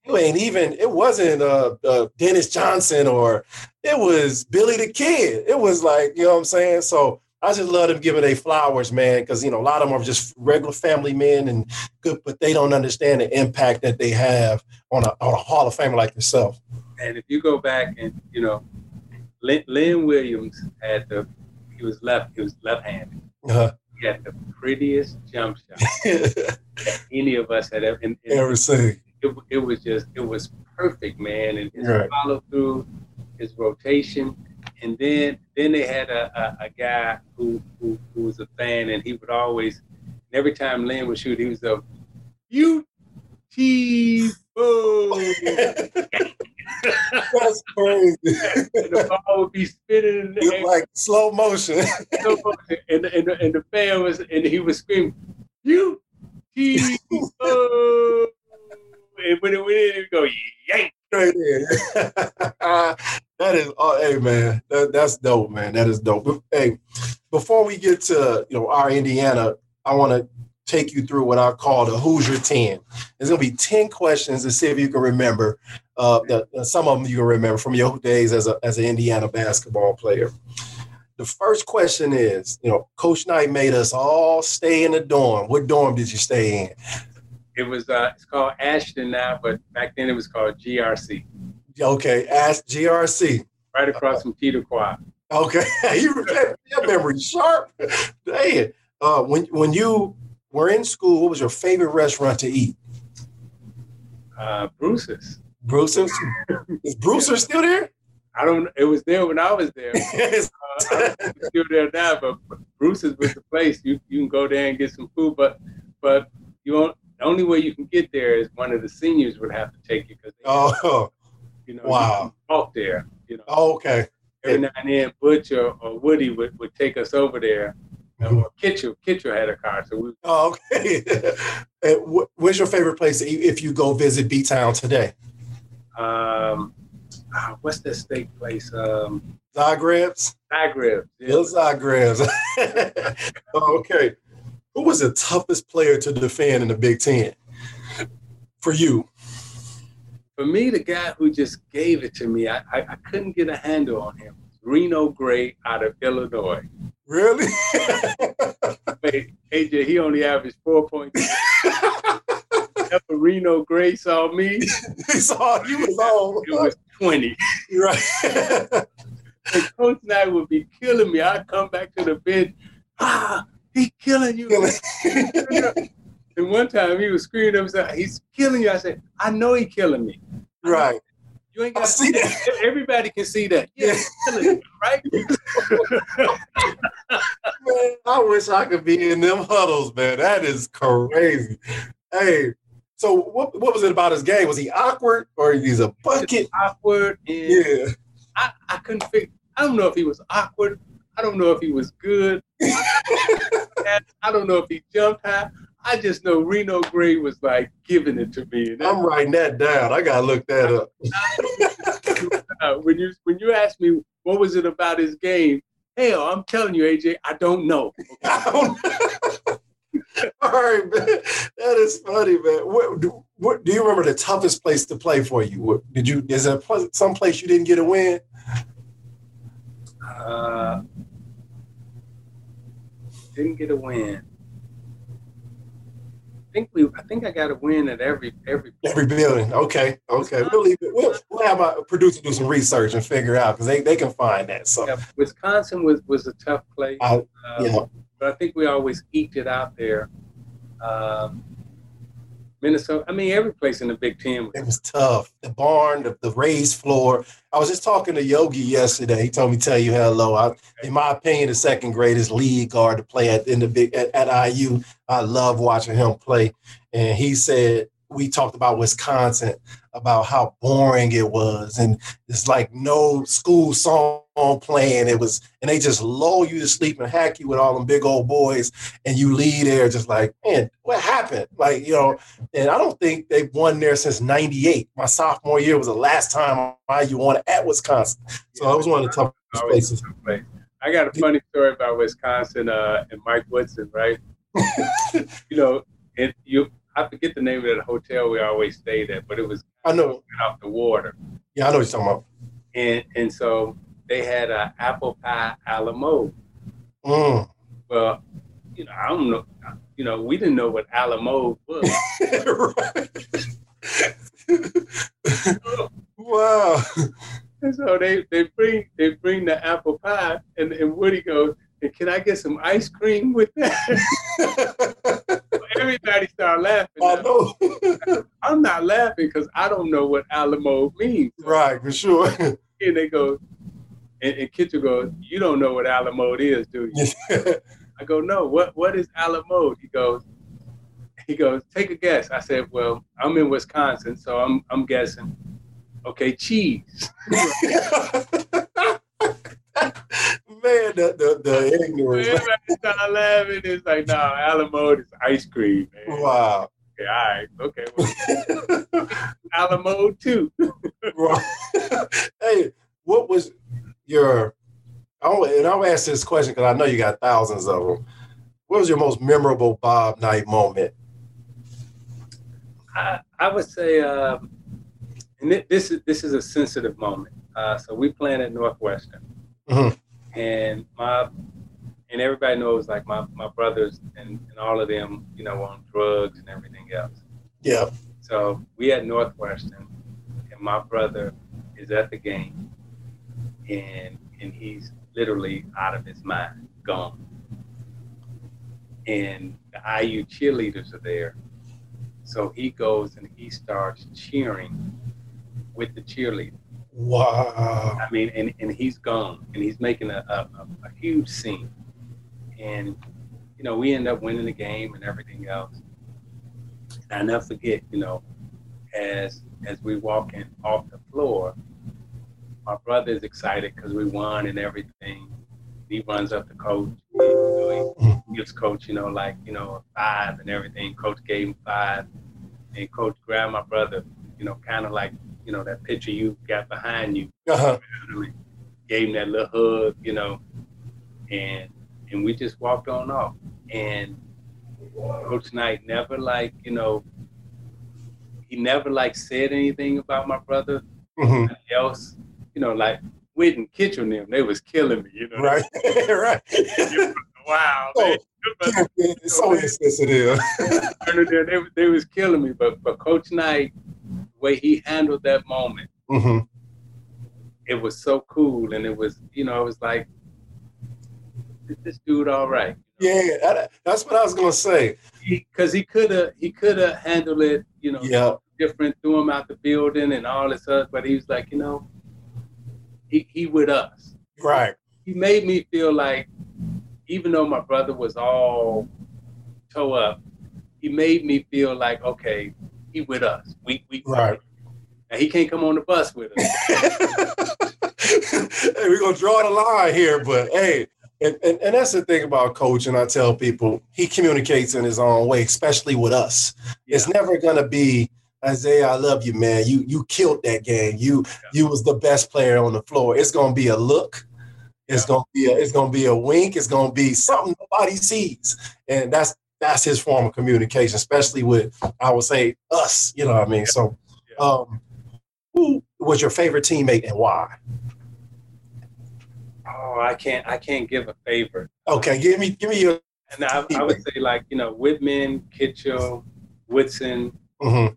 you ain't even it wasn't uh, uh, Dennis Johnson or it was Billy the Kid. It was like, you know what I'm saying? So I just love them giving their flowers, man, because you know, a lot of them are just regular family men and good, but they don't understand the impact that they have on a on a Hall of Famer like yourself. And if you go back and you know, Lynn, Lynn Williams had the he was left he was left handed. Uh-huh. He had the prettiest jump shot that any of us had ever, and, and ever seen it, it was just it was perfect, man. And his right. follow through, his rotation, and then then they had a, a, a guy who, who, who was a fan, and he would always every time Lynn would shoot, he was a you That's crazy. and the ball would be spinning in the air. like slow motion. slow motion. And, and, and the fan was, and he was screaming, "You, he, and when it went in, it go yank. Straight in. Uh, that is, oh, hey man, that, that's dope, man. That is dope. Hey, before we get to you know our Indiana, I want to take you through what I call the Hoosier 10. There's gonna be 10 questions to see if you can remember. Uh, the, some of them you can remember from your days as a as an Indiana basketball player. The first question is, you know, Coach Knight made us all stay in the dorm. What dorm did you stay in? It was uh, it's called Ashton now, but back then it was called GRC. Okay, ask GRC. Right across from Teter Quad. Okay, you your memory sharp. Dang. Uh, when when you were in school, what was your favorite restaurant to eat? Uh, Bruce's. Bruce's. Is Bruce's still there? I don't. It was there when I was there. uh, still there now, but Bruce's was the place. You you can go there and get some food, but but you won't. The only way you can get there is one of the seniors would have to take you because oh, you know wow, you walk there. You know. Oh, okay. Every now and then, Butch or, or Woody would, would take us over there. Mm-hmm. Or Kitchel, Kitchel had a car, so we. Oh, okay. where's your favorite place if you go visit B Town today? Um, oh, what's that steak place? Um, Zagreb's. Zagreb's. Yeah. Zagreb's. okay. Who was the toughest player to defend in the Big Ten for you? For me, the guy who just gave it to me, I, I, I couldn't get a handle on him. Reno Gray out of Illinois. Really? Wait, AJ, he only averaged four points. If Reno Gray saw me, he saw you was on. It was 20. Right. and Coach Knight would be killing me. I'd come back to the bench. Ah, he's killing you. and one time he was screaming up, he's killing you. I said, I know he's killing me. Right. You ain't got to see that. Everybody can see that. Yeah, right? man, I wish I could be in them huddles, man. That is crazy. Hey, so what what was it about his game? Was he awkward or he's a bucket? Awkward. yeah. I, I couldn't figure. I don't know if he was awkward. I don't know if he was good. I don't know if he jumped high. I just know Reno Gray was like giving it to me. I'm writing that down. I gotta look that up. when you when you ask me what was it about his game, hell, I'm telling you, AJ, I don't know. I don't All right, man. That is funny, man. What, do, what, do you remember the toughest place to play for you? What, did you? Is there some place you didn't get a win? Uh, didn't get a win think we, I think I got a win at every every every building. Okay, okay. We'll leave it. We'll, we'll have our producer do some research and figure out because they, they can find that. So yeah, Wisconsin was was a tough place. Uh, yeah. But I think we always eked it out there. Um, Minnesota. I mean, every place in the Big Ten. It was tough. The barn, the, the raised floor. I was just talking to Yogi yesterday. He told me tell you hello. I, in my opinion, the second greatest lead guard to play at in the big at, at IU. I love watching him play. And he said we talked about Wisconsin about how boring it was, and it's like no school song playing. It was, and they just lull you to sleep and hack you with all them big old boys, and you leave there just like, man, what happened? Like you know, and I don't think they've won there since '98. My sophomore year was the last time I you won at Wisconsin, so that was one of the toughest places. I got a funny story about Wisconsin uh, and Mike Woodson, right? you know, it, you I forget the name of that hotel we always stayed at, but it was I know out the water. Yeah, I know what you're talking about. And and so they had an apple pie a la mode. Mm. Well, you know, I don't know. You know, we didn't know what a la mode was. wow. And so they, they bring they bring the apple pie, and, and Woody goes, and can I get some ice cream with that? Everybody started laughing. I know. I'm not laughing because I don't know what Alamo means. Right, for sure. And they go, and, and Kitchel goes, "You don't know what a la mode is, do you?" I go, "No. What What is a la mode?" He goes, "He goes, take a guess." I said, "Well, I'm in Wisconsin, so I'm I'm guessing." Okay, cheese. man, the the, the ignorance. Everybody started laughing. It's like, nah, a la mode is ice cream, man. Wow. Okay, all right, okay. Well, a too. hey, what was your and I'll ask this question because I know you got thousands of them. What was your most memorable Bob Knight moment? I, I would say, um, and this is this is a sensitive moment. Uh, so we playing at Northwestern, mm-hmm. and my and everybody knows like my, my brothers and, and all of them, you know, on drugs and everything else. Yeah. So we at Northwestern, and my brother is at the game, and and he's literally out of his mind, gone. And the IU cheerleaders are there. So he goes and he starts cheering with the cheerleader. Wow. I mean, and, and he's gone and he's making a, a, a huge scene. And, you know, we end up winning the game and everything else. And I never forget, you know, as as we walk in off the floor, my brother is excited because we won and everything. He runs up to coach. He, you know, he gives coach, you know, like, you know, a five and everything. Coach gave him five. And coach grabbed my brother, you know, kind of like, you know, that picture you got behind you. Uh-huh. Gave him that little hug, you know, and and we just walked on off. And Coach Knight never like, you know, he never like said anything about my brother. Mm-hmm. Else you know, like Whit and Kitchel and them, they was killing me, you know. Right, right. wow. So, it's so insensitive. they, they was killing me, but but Coach Knight, the way he handled that moment, mm-hmm. it was so cool, and it was, you know, it was like, this dude all right. Yeah, that, that's what I was gonna say. Because he could have, he could have handled it, you know, yeah. different, threw him out the building and all this stuff. But he was like, you know, he, he with us. Right. He made me feel like, even though my brother was all toe up, he made me feel like, okay, he with us. We we right. And he can't come on the bus with us. hey, we're gonna draw the line here, but hey, and, and, and that's the thing about coaching. I tell people he communicates in his own way, especially with us. Yeah. It's never gonna be Isiah, I love you, man. You you killed that game. You yeah. you was the best player on the floor. It's gonna be a look. It's yeah. gonna be a it's gonna be a wink. It's gonna be something nobody sees, and that's that's his form of communication, especially with I would say us. You know what I mean? Yeah. So, um, who was your favorite teammate and why? Oh, I can't I can't give a favorite. Okay, give me give me your. And I, I would say like you know Wittman, Kitchel, Woodson. Mm-hmm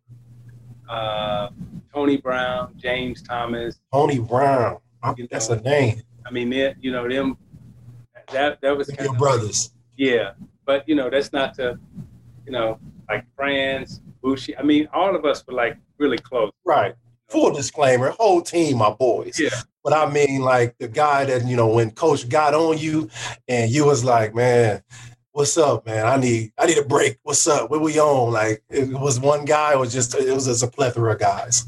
uh, Tony Brown, James Thomas. Tony Brown, that's know, a name. I mean, you know them. That that was your brothers. Yeah, but you know that's not to, you know, like Franz, Bouchie. I mean, all of us were like really close. Right. Full disclaimer, whole team, my boys. Yeah. But I mean, like the guy that you know, when Coach got on you, and you was like, man, what's up, man? I need I need a break. What's up? What we on? Like it was one guy or just it was just a plethora of guys.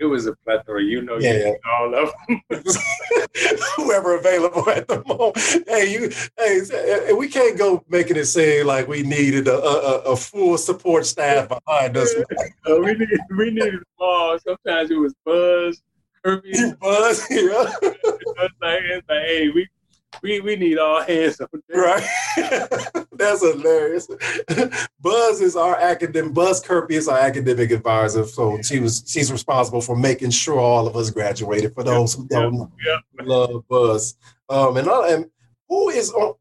It was a plethora, you know, yeah, all of them. Whoever available at the moment. Hey, you, hey, we can't go making it seem like we needed a, a, a full support staff behind us. uh, we needed we needed all. Sometimes it was Buzz, Kurpius, Buzz, yeah. like, it's like, hey, we we we need all hands on deck. Right. That's hilarious. Buzz is our academic Buzz Kurpius is our academic advisor. So she was she's responsible for making sure all of us graduated. For those who don't yep. love Buzz. Um and, uh, and who is on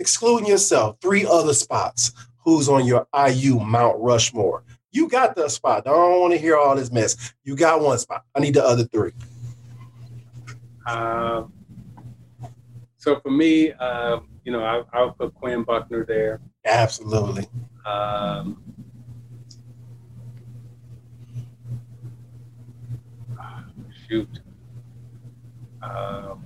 excluding yourself, three other spots. Who's on your IU Mount Rushmore? You got the spot. I don't want to hear all this mess. You got one spot. I need the other three. Um so for me, um, you know, I, I would put Quinn Buckner there. Absolutely. Um, shoot. Um,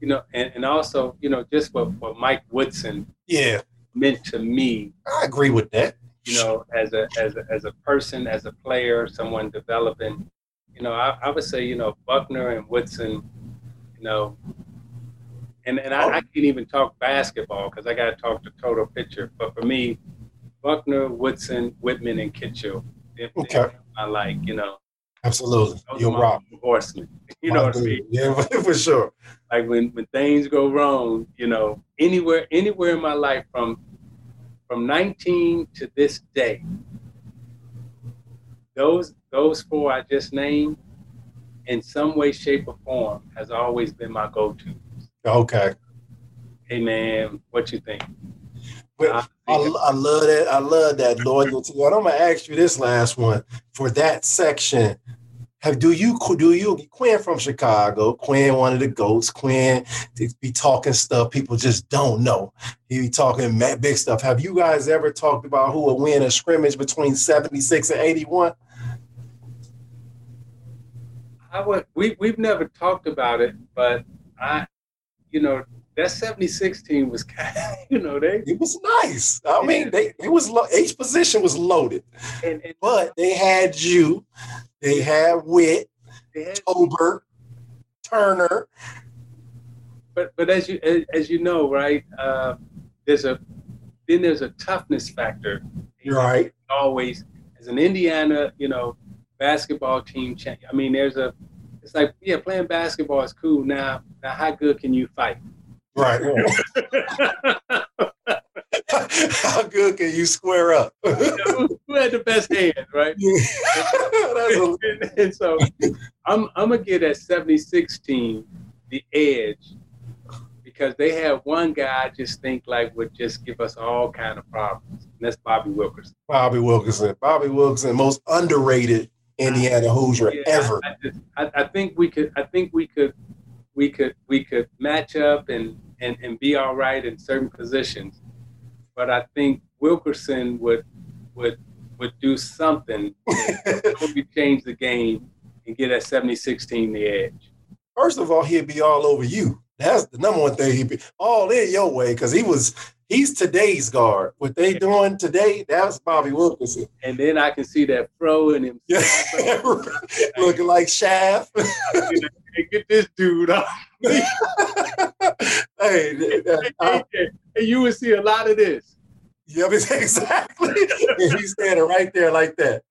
you know, and, and also, you know, just what, what Mike Woodson yeah meant to me. I agree with that. You know, as a as a as a person, as a player, someone developing. You know, I, I would say, you know, Buckner and Woodson you know. And and I, oh. I can't even talk basketball because I got to talk the total picture. But for me, Buckner, Woodson, Wittman, and Kitchel, okay. I like, you know. Absolutely. You're rock. Horseman. You know what I mean? Yeah, for sure. Like when, when things go wrong, you know, anywhere anywhere in my life from from 19 to this day, those those four I just named, in some way, shape, or form, has always been my go-to. Okay. Hey man, what you think? Well, I, I, love that. I love that loyalty. And I'm gonna ask you this last one for that section. Have do you do you Quinn from Chicago? Quinn, one of the goats. Quinn be talking stuff people just don't know. He be talking big stuff. Have you guys ever talked about who will win a scrimmage between 76 and 81? I would we we've never talked about it, but I you know, that 76 team was kind of, you know, they it was nice. I yeah. mean, they it was lo- each position was loaded. And, and, but they had you, they had Witt, they had Tolbert, Turner. But but as you as, as you know, right, uh, there's a then there's a toughness factor. You're right. Always as an Indiana, you know, basketball team. change. I mean, there's a it's like yeah, playing basketball is cool. Now, now, how good can you fight? Right. how good can you square up? who, who, had the best hand, right? and, and so, I'm I'm gonna get that 76 team the edge because they have one guy I just think like would just give us all kind of problems. And that's Bobby Wilkerson. Bobby Wilkerson. Bobby Wilkerson, most underrated Indiana Hoosier yeah, ever. I, just, I, I, think we could. I think we could. We could. We could match up and and and be all right in certain positions, but I think Wilkerson would would would do something to change the game and get that 76 team the edge. First of all, he'd be all over you. That's the number one thing he'd be all in your way because he was he's today's guard. What they doing today, that's Bobby Wilkerson. And then I can see that pro in him. Looking like Shaft. Get this dude off. hey, uh, and you would see a lot of this. Yep, exactly. he's standing right there like that.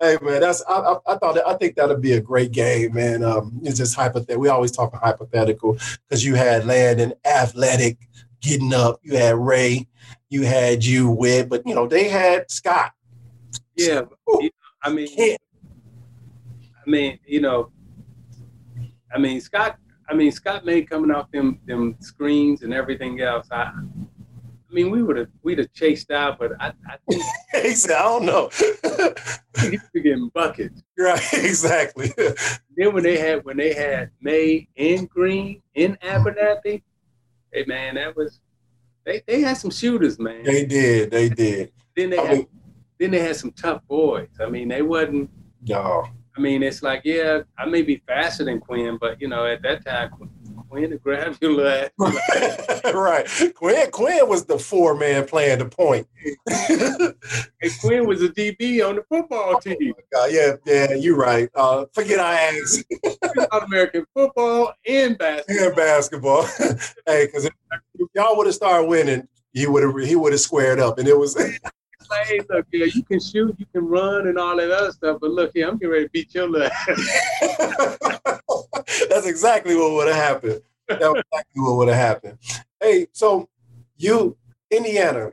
hey man, that's I, I, I, thought I think that'd be a great game, man. Um, it's just hypothetical. We always talk hypothetical because you had Landon athletic, getting up. You had Ray, you had you with, but you know they had Scott. Yeah, I mean, I mean, you know, I mean Scott. I mean Scott made coming off them them screens and everything else. I, I mean, we would have we'd have chased out, but I, I think he said, I don't know. he's getting buckets. Right, exactly. then when they had when they had May and Green in Abernethy, hey man, that was they they had some shooters, man. They did, they did. Then they I had mean, then they had some tough boys. I mean, they wasn't. No. I mean, it's like, yeah, I may be faster than Quinn, but you know, at that time, Quinn to grab your leg. right. Quinn Quinn was the four man playing the point. and Quinn was a DB on the football oh team. Oh yeah, yeah, you're right. Uh, forget I asked. American football and basketball. And basketball. hey, because if y'all would have started winning, he would have he would have squared up, and it was. Like, hey, look, yeah, you can shoot, you can run, and all that other stuff, but look here, I'm getting ready to beat your ass. That's exactly what would have happened. That's exactly what would have happened. Hey, so you, Indiana,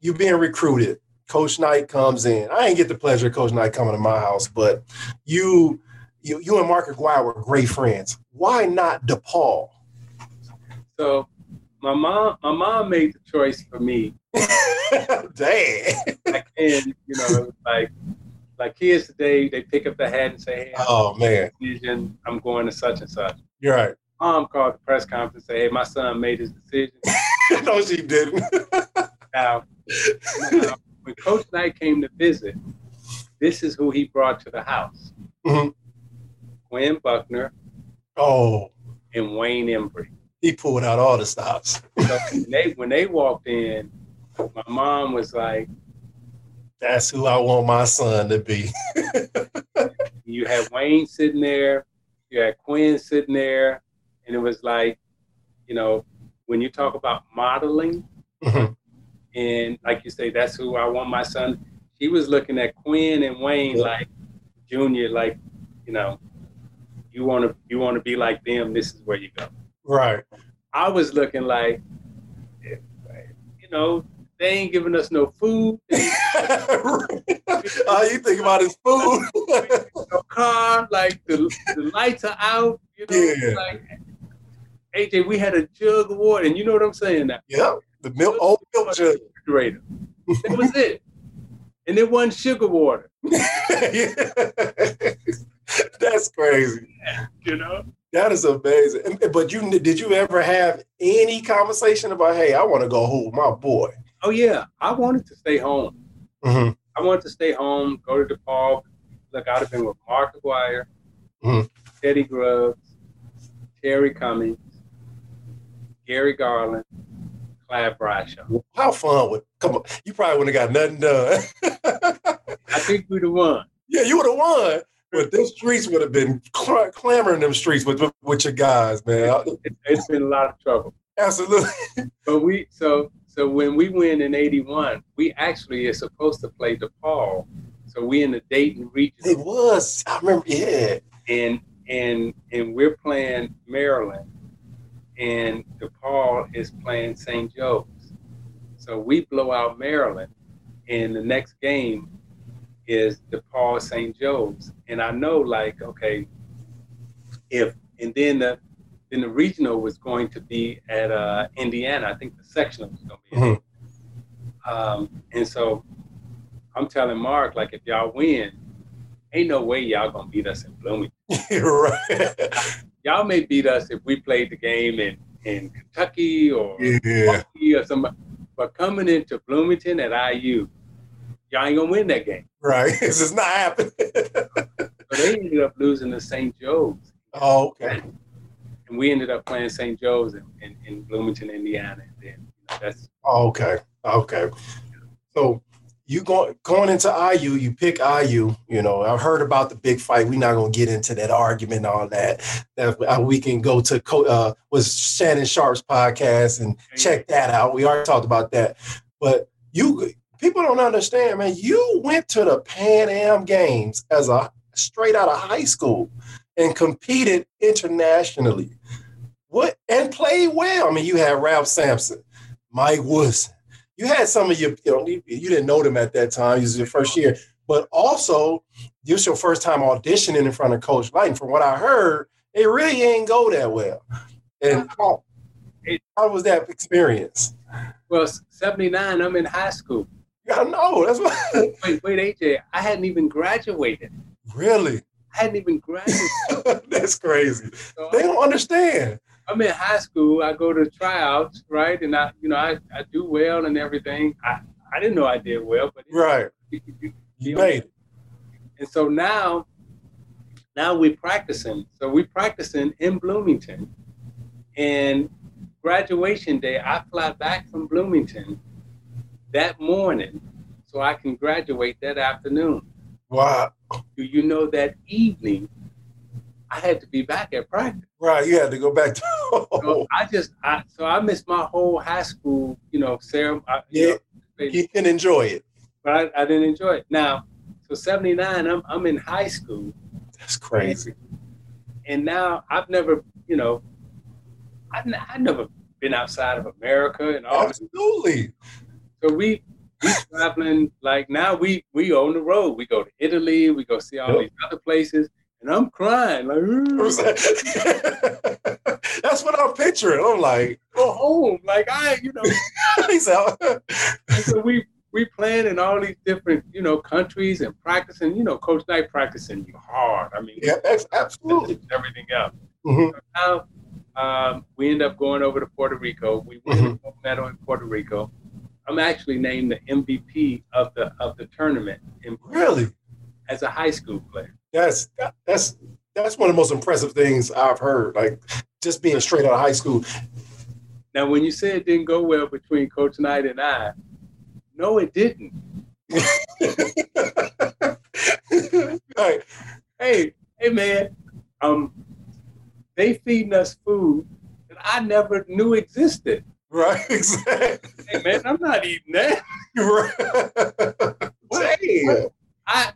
you being recruited. Coach Knight comes in. I ain't get the pleasure of Coach Knight coming to my house, but you, you, you and Mark Aguirre were great friends. Why not DePaul? So my mom, my mom made the choice for me. Dang. And you know, like like kids today, they pick up the hat and say, "Hey, oh man, decision. I'm going to such and such." You're right. Mom called the press conference and say, "Hey, my son made his decision." no, she didn't. now, now, when Coach Knight came to visit, this is who he brought to the house: mm-hmm. Quinn Buckner. Oh. And Wayne Embry. He pulled out all the stops. so when they when they walked in, my mom was like, that's who I want my son to be. you had Wayne sitting there, you had Quinn sitting there, and it was like, you know, when you talk about modeling, mm-hmm. and like you say, that's who I want my son. She was looking at Quinn and Wayne yeah. like, junior, like, you know, you want to you want to be like them. This is where you go. Right. I was looking like, you know, they ain't giving us no food. All you think about is food. no car, like the, the lights are out. You know, yeah. like AJ, we had a jug of water, and you know what I'm saying now. Yeah, the milk, old milk jug. Refrigerator. That was it, and it wasn't sugar water. That's crazy. You know. That is amazing. But you did you ever have any conversation about, hey, I want to go home, my boy? Oh yeah, I wanted to stay home. Mm-hmm. I wanted to stay home, go to DePaul. Look, I'd have been with Mark Aguirre, mm-hmm. Teddy Grubbs, Terry Cummings, Gary Garland, Clyde Bradshaw. How fun would come on? You probably wouldn't have got nothing done. I think we'd have won. Yeah, you would have won. But them streets would have been cl- clamoring them streets with with your guys, man. It, has been a lot of trouble. Absolutely. But we so so when we win in '81, we actually are supposed to play DePaul. So we in the Dayton region. It was. I remember. Yeah. And and and we're playing Maryland, and DePaul is playing St. Joe's. So we blow out Maryland, and the next game is DePaul St. Joe's. And I know like, okay, if and then the then the regional was going to be at uh, Indiana. I think the sectional was going to be. Mm-hmm. Um, and so I'm telling Mark, like, if y'all win, ain't no way y'all gonna beat us in Bloomington. right. y'all may beat us if we played the game in in Kentucky or yeah. or somebody. But coming into Bloomington at IU, y'all ain't gonna win that game. Right. This is not happening. so they ended up losing to St. Joe's. Oh, okay. And we ended up playing St. Joe's in, in, in Bloomington, Indiana. And then you know, that's oh, okay. Okay. So you going going into IU, you pick IU. You know, I've heard about the big fight. We're not gonna get into that argument all that. That uh, we can go to uh, was Shannon Sharpe's podcast and check that out. We already talked about that. But you people don't understand, man. You went to the Pan Am Games as a straight out of high school and competed internationally. What and played well. I mean, you had Ralph Sampson, Mike Woodson. You had some of your, you know, you, didn't know them at that time. It was your first year, but also this was your first time auditioning in front of Coach Knight. And from what I heard, it really ain't go that well. And how, how was that experience? Well, 79, I'm in high school. I know. That's what. wait, wait, AJ. I hadn't even graduated. Really? I hadn't even graduated. that's crazy. So they don't understand. I'm in high school. I go to tryouts, right? And I, you know, I, I do well and everything. I, I didn't know I did well, but right. You, you, you made it. And so now, now we're practicing. So we're practicing in Bloomington, and graduation day, I fly back from Bloomington that morning so I can graduate that afternoon. Wow. Do you know that evening I had to be back at practice? Right, you had to go back to. so I just, I, so I missed my whole high school, you know, ceremony. Yeah, you, know, you didn't enjoy it. But I, I, didn't enjoy it. Now, so 79, I'm, I'm in high school. That's crazy. And, now I've never, you know, I've, I've never been outside of America and all. Absolutely. So we we traveling like now we we on the road. We go to Italy. We go see all yep. these other places, and I'm crying like. That's what I'm picturing. I'm like, go home. Like I, you know. He's out. so we we playing in all these different you know countries and practicing. You know, Coach Knight practicing you hard. I mean, yeah, that's absolutely everything else. Mm-hmm. So now um, we end up going over to Puerto Rico. We win mm-hmm. a medal in Puerto Rico. I'm actually named the MVP of the of the tournament. In, really? As a high school player. That's that's that's one of the most impressive things I've heard. Like just being straight out of high school. Now, when you say it didn't go well between Coach Knight and I, no, it didn't. right. Hey, hey, man. Um, they feeding us food that I never knew existed. Right, exactly. Hey man, I'm not eating that. Right. Hey, I,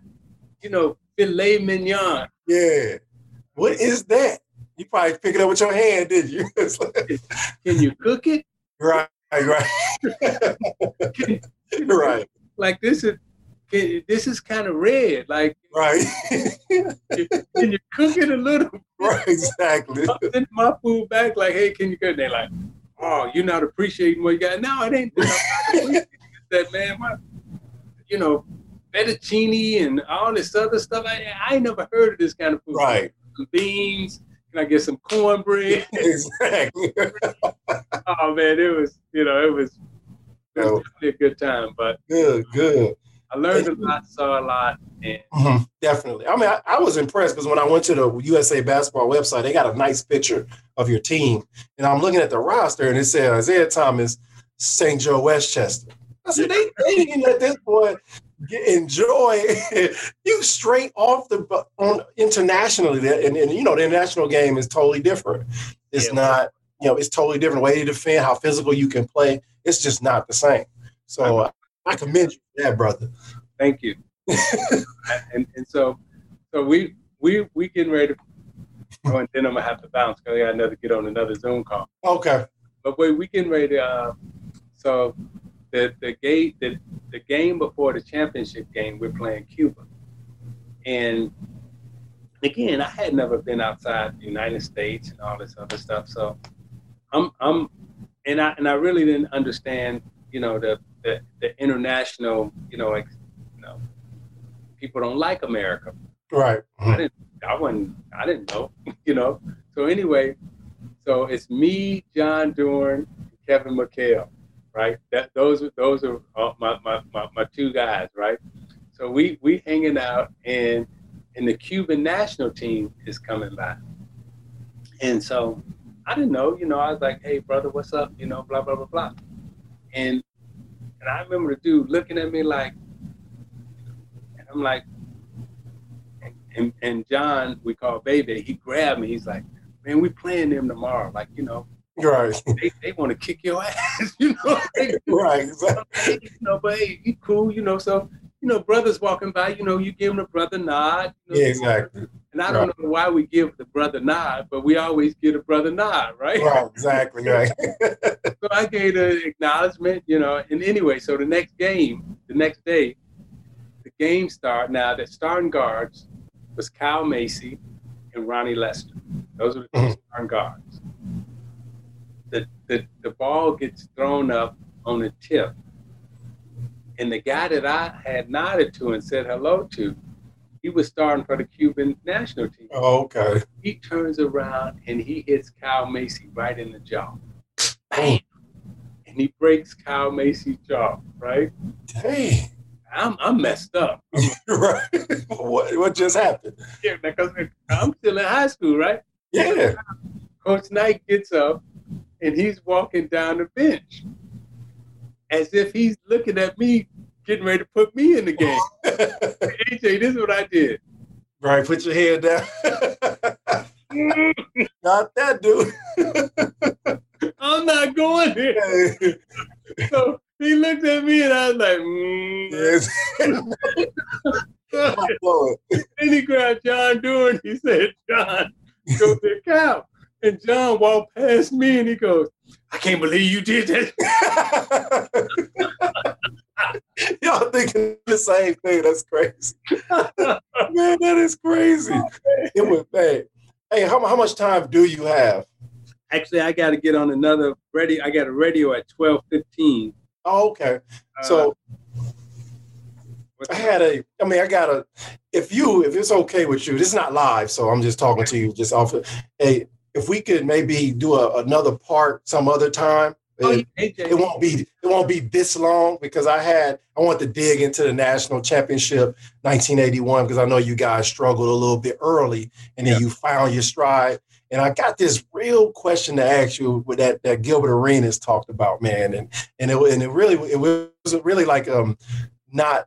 you know, filet mignon. Yeah. What is that? You probably pick it up with your hand, did you? Can you cook it? Right, right. right. Like this is this is kind of red. Like right. can you cook it a little? Right, exactly. I sent my food back like, hey, can you cook? They're like, oh, you're not appreciating what you got. No, it ain't that man. My, you know, fettuccine and all this other stuff. I, I ain't never heard of this kind of food. Right. Some beans. Can I get some cornbread? exactly. oh man, it was you know it was it was oh. definitely a good time. But good, good. I learned a lot, saw a lot, and mm-hmm, definitely. I mean, I, I was impressed because when I went to the USA Basketball website, they got a nice picture of your team, and I'm looking at the roster, and it said Isiah Thomas, St. Joe Westchester. I said they, they didn't let this boy enjoy you straight off the on internationally, and, and you know the international game is totally different. It's yeah. not you know it's totally different way to defend, how physical you can play. It's just not the same. So I commend you for that, brother. Thank you. and, and so, so we we we getting ready to go, and then I'm gonna have to bounce because I got another get on another Zoom call. Okay. But wait, we getting ready to. Uh, so the the game the, the game before the championship game, we're playing Cuba, and again, I had never been outside the United States and all this other stuff. So I'm I'm and I and I really didn't understand, you know, the the, the international, you know, like, you know, people don't like America. Right. I didn't. I wasn't. I didn't know. You know. So anyway, so it's me, John Duren, Kevin McHale, right? That those are those are uh, my, my, my, my two guys, right? So we we hanging out, and and the Cuban national team is coming by, and so I didn't know. You know, I was like, hey brother, what's up? You know, blah blah blah blah, and and I remember the dude looking at me like, and I'm like, and, and John, we call Baby, he grabbed me. He's like, man, we playing them tomorrow. Like, you know, right? They, they want to kick your ass, you know? right. Exactly. You know, but hey, you cool, you know. So, you know, brothers walking by, you know, you give them a brother nod. You know, yeah, exactly. And I don't right. know why we give the brother nod, but we always give a brother nod, right? Right, exactly, right. so I gave the acknowledgement, you know, and anyway, so the next game, the next day, the game start. Now the starting guards was Kyle Macy and Ronnie Lester. Those are the mm-hmm. starting guards. The, the the ball gets thrown up on the tip. And the guy that I had nodded to and said hello to he was starting for the Cuban national team. Oh, okay. He turns around and he hits Kyle Macy right in the jaw. Bam! And he breaks Kyle Macy's jaw, right? Dang. I'm, I'm messed up. right. what, what just happened? Yeah, because I'm still in high school, right? Yeah. Coach Knight gets up and he's walking down the bench as if he's looking at me getting ready to put me in the game. AJ, this is what I did. Right, put your head down. not that dude. I'm not going here. so he looked at me and I was like, mm. yes. and he grabbed John Duren. He said, John, go to the cow. And John walked past me and he goes, I can't believe you did that. Y'all thinking the same thing. That's crazy. Man, that is crazy. It was bad. Hey, how, how much time do you have? Actually, I got to get on another radio. I got a radio at 1215. Oh, okay. Uh, so I had a, I mean, I got a, if you, if it's okay with you, this is not live, so I'm just talking to you just off. Of, hey, if we could maybe do a, another part some other time, Oh, it, it, won't be it won't be this long because I had I want to dig into the national championship 1981 because I know you guys struggled a little bit early and then yeah. you found your stride. And I got this real question to ask you with that that Gilbert Arenas talked about, man, and and it and it really it was really like um not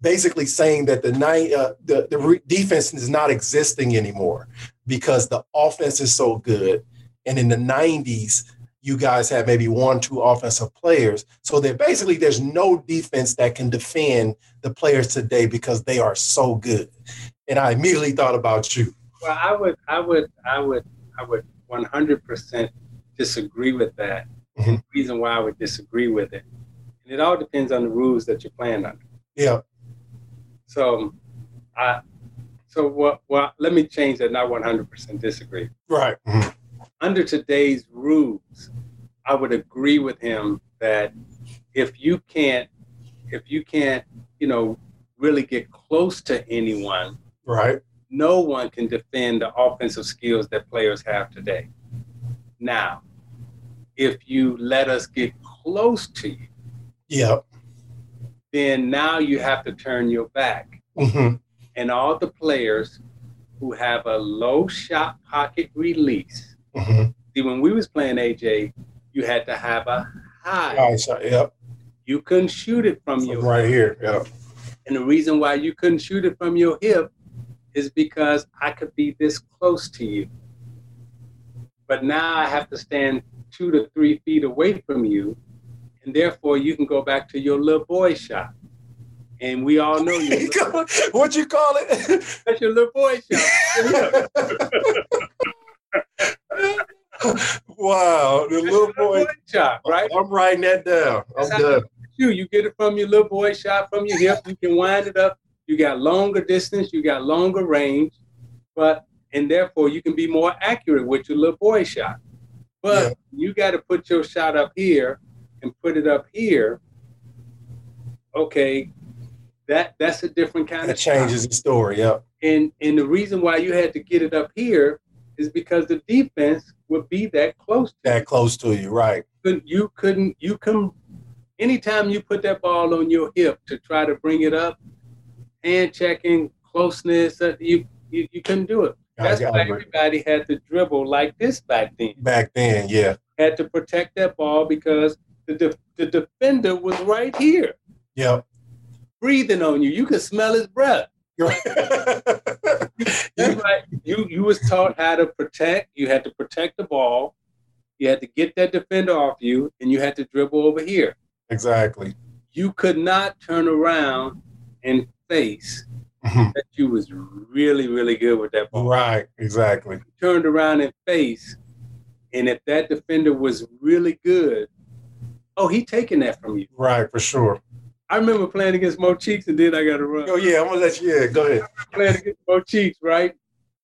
basically saying that the night uh, the the re- defense is not existing anymore because the offense is so good, and in the 90s you guys had maybe one, two offensive players. So that basically there's no defense that can defend the players today because they are so good. And I immediately thought about you. Well, I would, I would, I would, I would 100% disagree with that. Mm-hmm. The reason why I would disagree with it, and it all depends on the rules that you're playing under. Yeah. So, I, so what? Well, let me change that. Not 100% disagree. Right. Mm-hmm. Under today's rules, I would agree with him that if you can't, if you can't, you know, really get close to anyone, right? No one can defend the offensive skills that players have today. Now, if you let us get close to you, yep. then now you have to turn your back. Mm-hmm. And all the players who have a low shot pocket release. Mm-hmm. See, when we was playing AJ, you had to have a high. High shot, yep. You couldn't shoot it from, from your right hip. here. Yep. And the reason why you couldn't shoot it from your hip is because I could be this close to you. But now I have to stand two to three feet away from you, and therefore you can go back to your little boy shot. And we all know you. what you call it? That's your little boy shot. wow, the little boy, boy shot, right? I'm writing that down. I'm done. You, you get it from your little boy shot from your hip. You can wind it up. You got longer distance. You got longer range, but and therefore you can be more accurate with your little boy shot. But yeah. you got to put your shot up here and put it up here. Okay, that that's a different kind that of changes shot. the story. Yeah. And and the reason why you had to get it up here is because the defense would be that close. To that you. close to you, right? You couldn't. You come. Anytime you put that ball on your hip to try to bring it up, hand checking, closeness, uh, you you, you couldn't do it. That's why everybody had to dribble like this back then. Back then, yeah. Had to protect that ball because the de- the defender was right here. Yep. Breathing on you. You could smell his breath. Right. You you was taught how to protect. You had to protect the ball. You had to get that defender off you, and you had to dribble over here. Exactly. You could not turn around and face mm-hmm. that you was really, really good with that ball. Right, exactly. You turned around and face, and if that defender was really good, oh, he taking that from you. Right, for sure. I remember playing against Mo Cheeks, and then I got to run. Oh yeah, I'm gonna let you. Yeah, go ahead. playing against Mo Cheeks, right?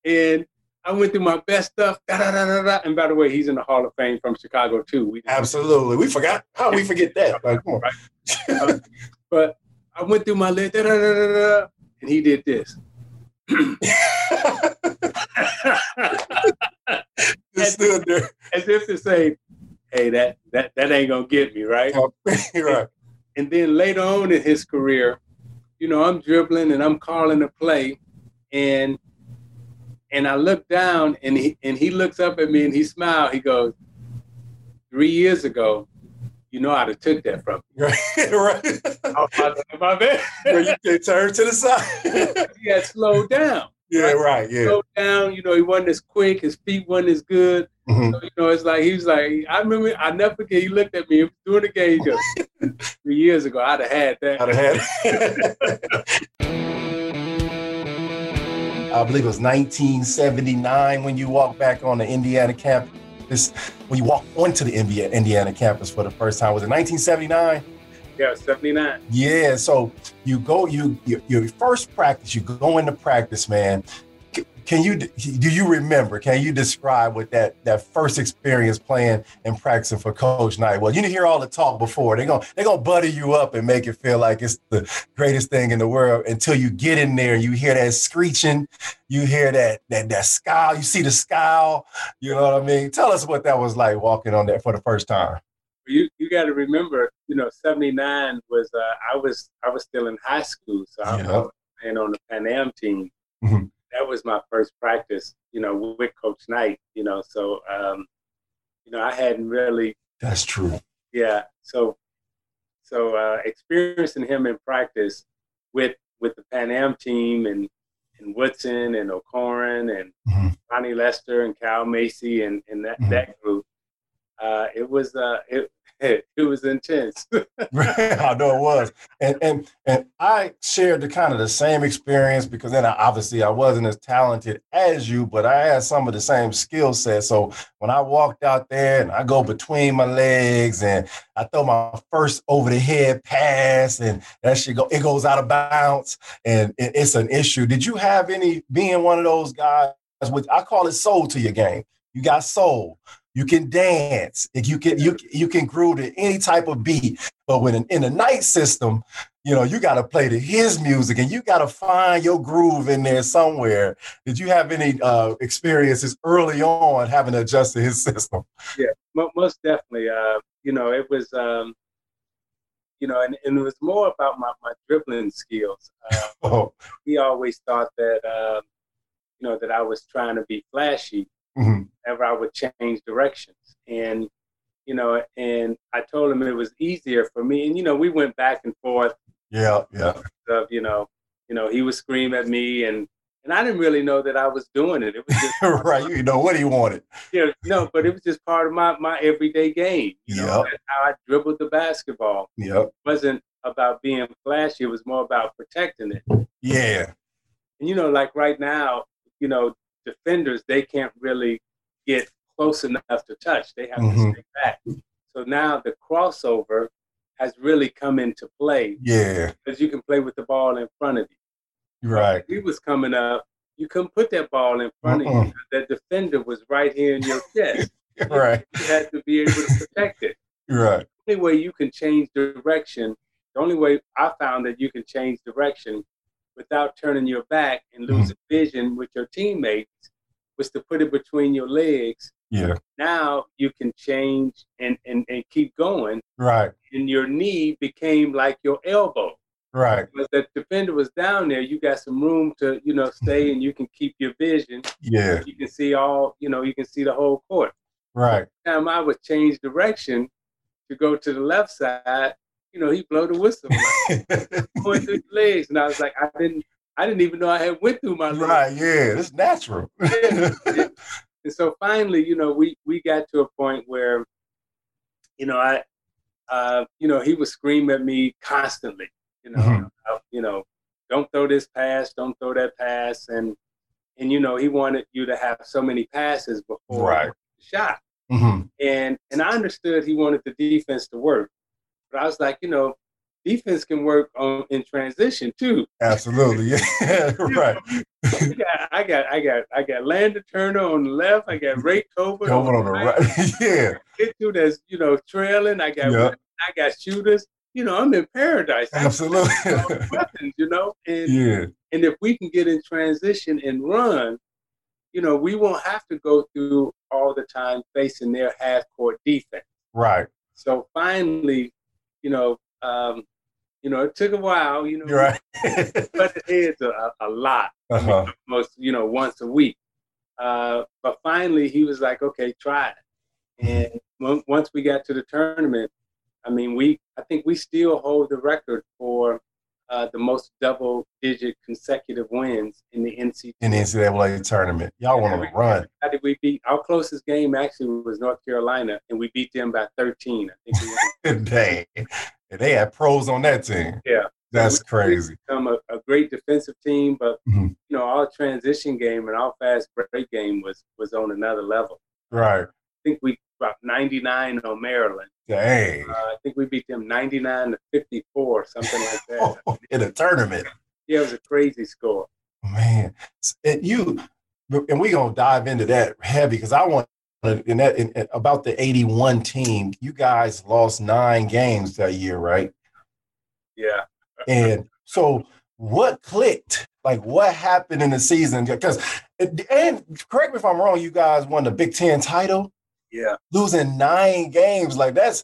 And I went through my best stuff. Da, da, da, da, And by the way, he's in the Hall of Fame from Chicago too. We Absolutely, we forgot. How we forget that? Like, come on. Right. but I went through my list, da, da, da, da, da, and he did this. as, stood there. as if to say, "Hey, that that that ain't gonna get me right." right. And, then later on in his career, you know, I'm dribbling and I'm calling a play, and and I look down and he and he looks up at me and he smiled. He goes, three years ago, you know I'd have took that from you. Right, right. I was my bad. Where you can turn to the side. he had slowed down. Yeah, right. right yeah. Slowed down. You know, he wasn't as quick. His feet wasn't as good. Mm-hmm. So, you know, it's like he was like, I remember, I never forget. He looked at me during the game. He goes, three years ago, I'd have had that. I'd have had. I believe it was 1979 when you walked back on the Indiana campus this when you walk onto the Indiana campus for the first time? Was it 1979? Yeah, 79. Yeah, so you go, you your, your first practice, you go into practice, man. Can you do you remember? Can you describe what that that first experience playing and practicing for Coach Knight? Well, you didn't hear all the talk before. They're gonna they're gonna butter you up and make it feel like it's the greatest thing in the world until you get in there and you hear that screeching, you hear that that that scowl, you see the scowl. You know what I mean? Tell us what that was like walking on there for the first time. You you got to remember, you know, '79 was uh, I was I was still in high school, so I was playing on the Pan Am team. Mm-hmm that was my first practice, you know, with Coach Knight, you know. So, um, you know, I hadn't really. That's true. Yeah. So, so uh, experiencing him in practice with with the Pan Am team and and Woodson and O'Koren and mm-hmm. Ronnie Lester and Kyle Macy and and that mm-hmm. that group, uh, it was uh, it it, was intense. I know it was, and and and I shared the kind of the same experience because then I, obviously I wasn't as talented as you, but I had some of the same skill set. So when I walked out there and I go between my legs and I throw my first over the head pass and that shit go it goes out of bounds and it, it's an issue. Did you have any being one of those guys? With I call it soul to your game. You got soul. You can dance. You can you you can groove to any type of beat. But when in, in the Knight system, you know, you got to play to his music and you got to find your groove in there somewhere. Did you have any uh, experiences early on having to adjust to his system? Yeah, most definitely. Uh, you know, it was, um, you know, and, and it was more about my, my dribbling skills. Uh, oh. He always thought that, uh, you know, that I was trying to be flashy mm-hmm. whenever I would change directions. And, you know, and I told him it was easier for me. And, you know, we went back and forth. Yeah, yeah. Of, you know, you know, he would scream at me and and I didn't really know that I was doing it. It was just right. You know what he wanted. Yeah, no, but it was just part of my my everyday game. You yep. know, how I dribbled the basketball. Yeah, It wasn't about being flashy. It was more about protecting it. Yeah. And you know, like right now, you know, defenders they can't really get close enough to touch. They have mm-hmm. to stay back. So now the crossover has really come into play. Yeah. Because you can play with the ball in front of you. Right. He was coming up. You couldn't put that ball in front uh-uh. of you. That defender was right here in your chest. right. You had to be able to protect it. Right. The only way you can change direction, the only way I found that you can change direction without turning your back and mm-hmm. losing mm-hmm. vision with your teammates was to put it between your legs. Yeah. Now you can change and, and, and keep going. Right. And your knee became like your elbow. Right. Because the defender was down there, you got some room to, you know, stay and you can keep your vision. Yeah. You can see all, you know, you can see the whole court. Right. Time I would change direction to go to the left side, you know, he blow the whistle, going through the legs, and I was like, I didn't, I didn't even know I had went through my legs. Right, yeah, it's natural. yeah. And so finally, you know, we we got to a point where, you know, I, uh, you know, he would scream at me constantly, you know, mm-hmm. you know, don't throw this pass, don't throw that pass, and and you know, he wanted you to have so many passes before right. the shot. Mm-hmm. And and I understood he wanted the defense to work. But I was like, you know, defense can work on in transition too. Absolutely, yeah, right. I got, I got, I got, I got Landon Turner on the left. I got Ray Tolbert on, on, the right. right. yeah, Get to that's you know trailing. I got, yep. I got shooters. You know, I'm in paradise. Absolutely, weapons. You know, and yeah, and if we can get in transition and run, you know, we won't have to go through all the time facing their half court defense. Right. So finally, you know, um, you know, it took a while, you know, You're right. but the heads a, a lot, uh-huh. most, you know, once a week. Uh, but finally, he was like, okay, try it. And w- once we got to the tournament, I mean, we, I think we still hold the record for uh, the most double-digit consecutive wins in the NCAA. In the NCAA tournament, y'all want to run. How did we beat? Our closest game actually was North Carolina, and we beat them by 13. I think. We Dang, they had pros on that team. Yeah, that's so crazy. Become a, a, great defensive team, but mm-hmm. you know, our transition game and our fast break game was was on another level. Right. I think we about 99 on Maryland. Dang. Uh, I think we beat them 99 to 54, something like that. in a tournament. Yeah, it was a crazy score. Man, and you, and we're gonna dive into that heavy because I want in that in, in, about the 81 team. You guys lost nine games that year, right? Yeah. and so, what clicked? Like, what happened in the season? Because, and correct me if I'm wrong, you guys won the Big Ten title. Yeah. Losing nine games, like that's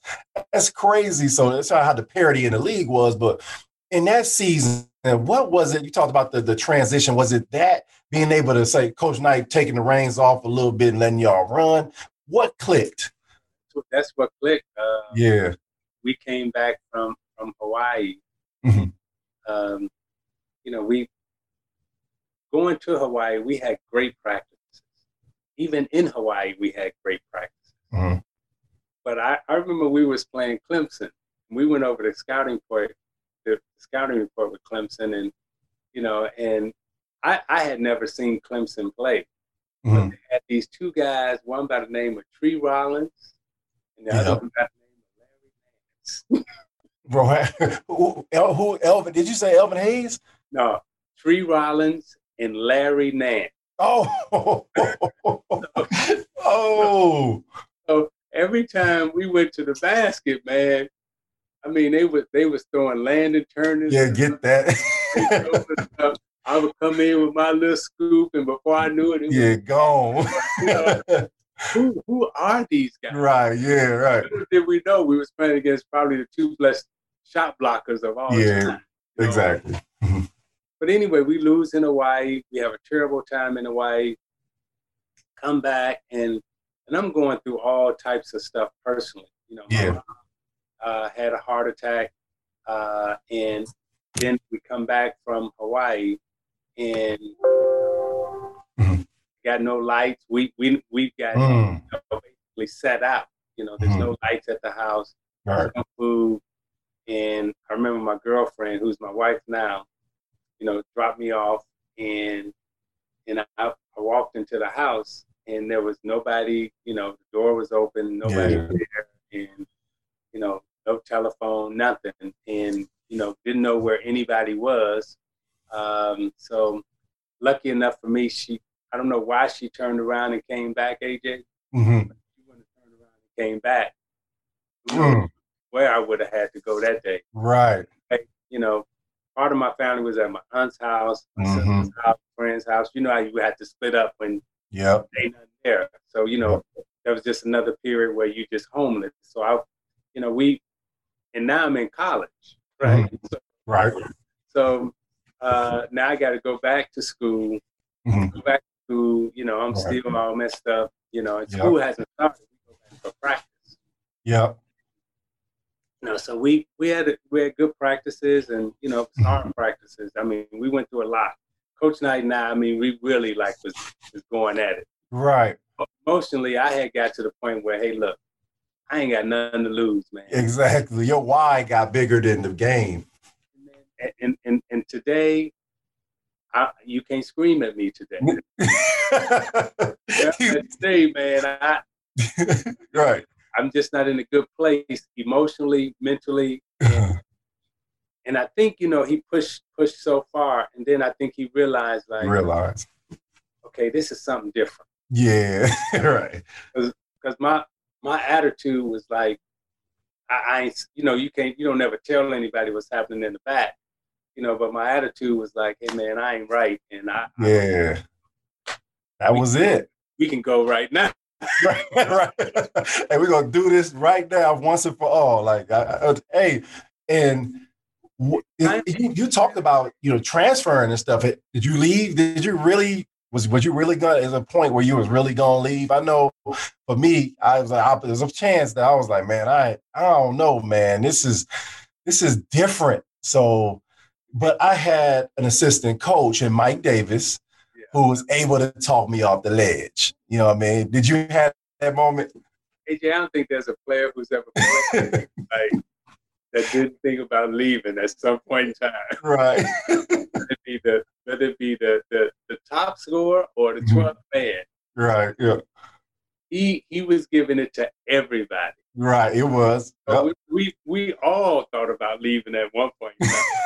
that's crazy. So that's how the parity in the league was. But in that season, what was it? You talked about the, the transition. Was it that being able to say Coach Knight taking the reins off a little bit and letting y'all run? What clicked? That's what clicked. Uh, yeah. We came back from from Hawaii. Mm-hmm. Um, you know, we going to Hawaii, we had great practices. Even in Hawaii, we had great practice. Mm-hmm. but I, I remember we was playing Clemson. We went over the scouting report, the scouting report with Clemson, and you know, and I, I had never seen Clemson play. Mm-hmm. But they had these two guys, one by the name of Tree Rollins, and the other one by the name of Larry Nance. Bro, who, who Elvin? Did you say Elvin Hayes? No, Tree Rollins and Larry Nance. Oh, oh. So every time we went to the basket, man, I mean, they was they was throwing landing turners. Yeah, get that. I would come in with my little scoop, and before I knew it, it yeah, was, gone. You know, who who are these guys? Right. Yeah. Right. Little did we know we was playing against probably the two best shot blockers of all yeah, time. exactly. Mm-hmm. but anyway, we lose in Hawaii. We have a terrible time in Hawaii. Come back and and I'm going through all types of stuff personally. You know, yeah. uh, had a heart attack, uh, and then we come back from Hawaii and mm-hmm. got no lights. We we we've got mm. you know, basically set out. You know, there's mm. no lights at the house. Right. No food. And I remember my girlfriend, who's my wife now, you know, dropped me off, and and I, I walked into the house, and there was nobody. You know, the door was open, nobody yeah. there, and you know, no telephone, nothing, and you know, didn't know where anybody was. Um, so lucky enough for me, she I don't know why she turned around and came back, AJ. Mm-hmm. She wouldn't have turned around and came back. Mm. Where I would have had to go that day. Right. You know, part of my family was at my aunt's house, my mm-hmm. sister's house, friend's house. You know how you had to split up when yep. they not there. So, you know, that was just another period where you just homeless. So I you know, we and now I'm in college. Right. Mm-hmm. So, right. So uh, now I got to go back to school. Mm-hmm. Go back to school. You know, I'm right. still all messed up. You know, and school yep. hasn't started. We go back for practice. Yeah. You know, so we we had we had good practices and you know smart mm-hmm. practices. I mean, we went through a lot. Coach Knight and I, I mean, we really like was was going at it. Right. Emotionally, I had got to the point where, hey, look, I ain't got nothing to lose, man. Exactly. Your why got bigger than the game and and and today, I, you can't scream at me today. yeah, today, man, I right. I'm just not in a good place emotionally, mentally. And, I think you know he pushed pushed so far, and then I think he realized like realized, okay, this is something different. Yeah, right. Because my my attitude was like, I, I, you know, you can't, you don't never tell anybody what's happening in the back you know, but my attitude was like, hey man, I ain't right. And I Yeah. That was it. We can go right now. right, right. And we're gonna do this right now, once and for all. Like, I, I, hey, and you, you, talked about you know transferring and stuff. Did you leave? Did you really? Was was you really gonna? Is a point where you was really gonna leave? I know, for me, I was like, there's a chance that I was like, man, I I don't know, man. This is this is different. So but I had an assistant coach in Mike Davis yeah. who was able to talk me off the ledge. You know what I mean? Did you have that moment? AJ, I don't think there's a player who's ever like that didn't think about leaving at some point in time. Right. whether it be the it be the the, the top scorer or the 12th mm-hmm. man. Right. Yeah. He he was giving it to everybody. Right, it was. Yep. We, we, we all thought about leaving at one point.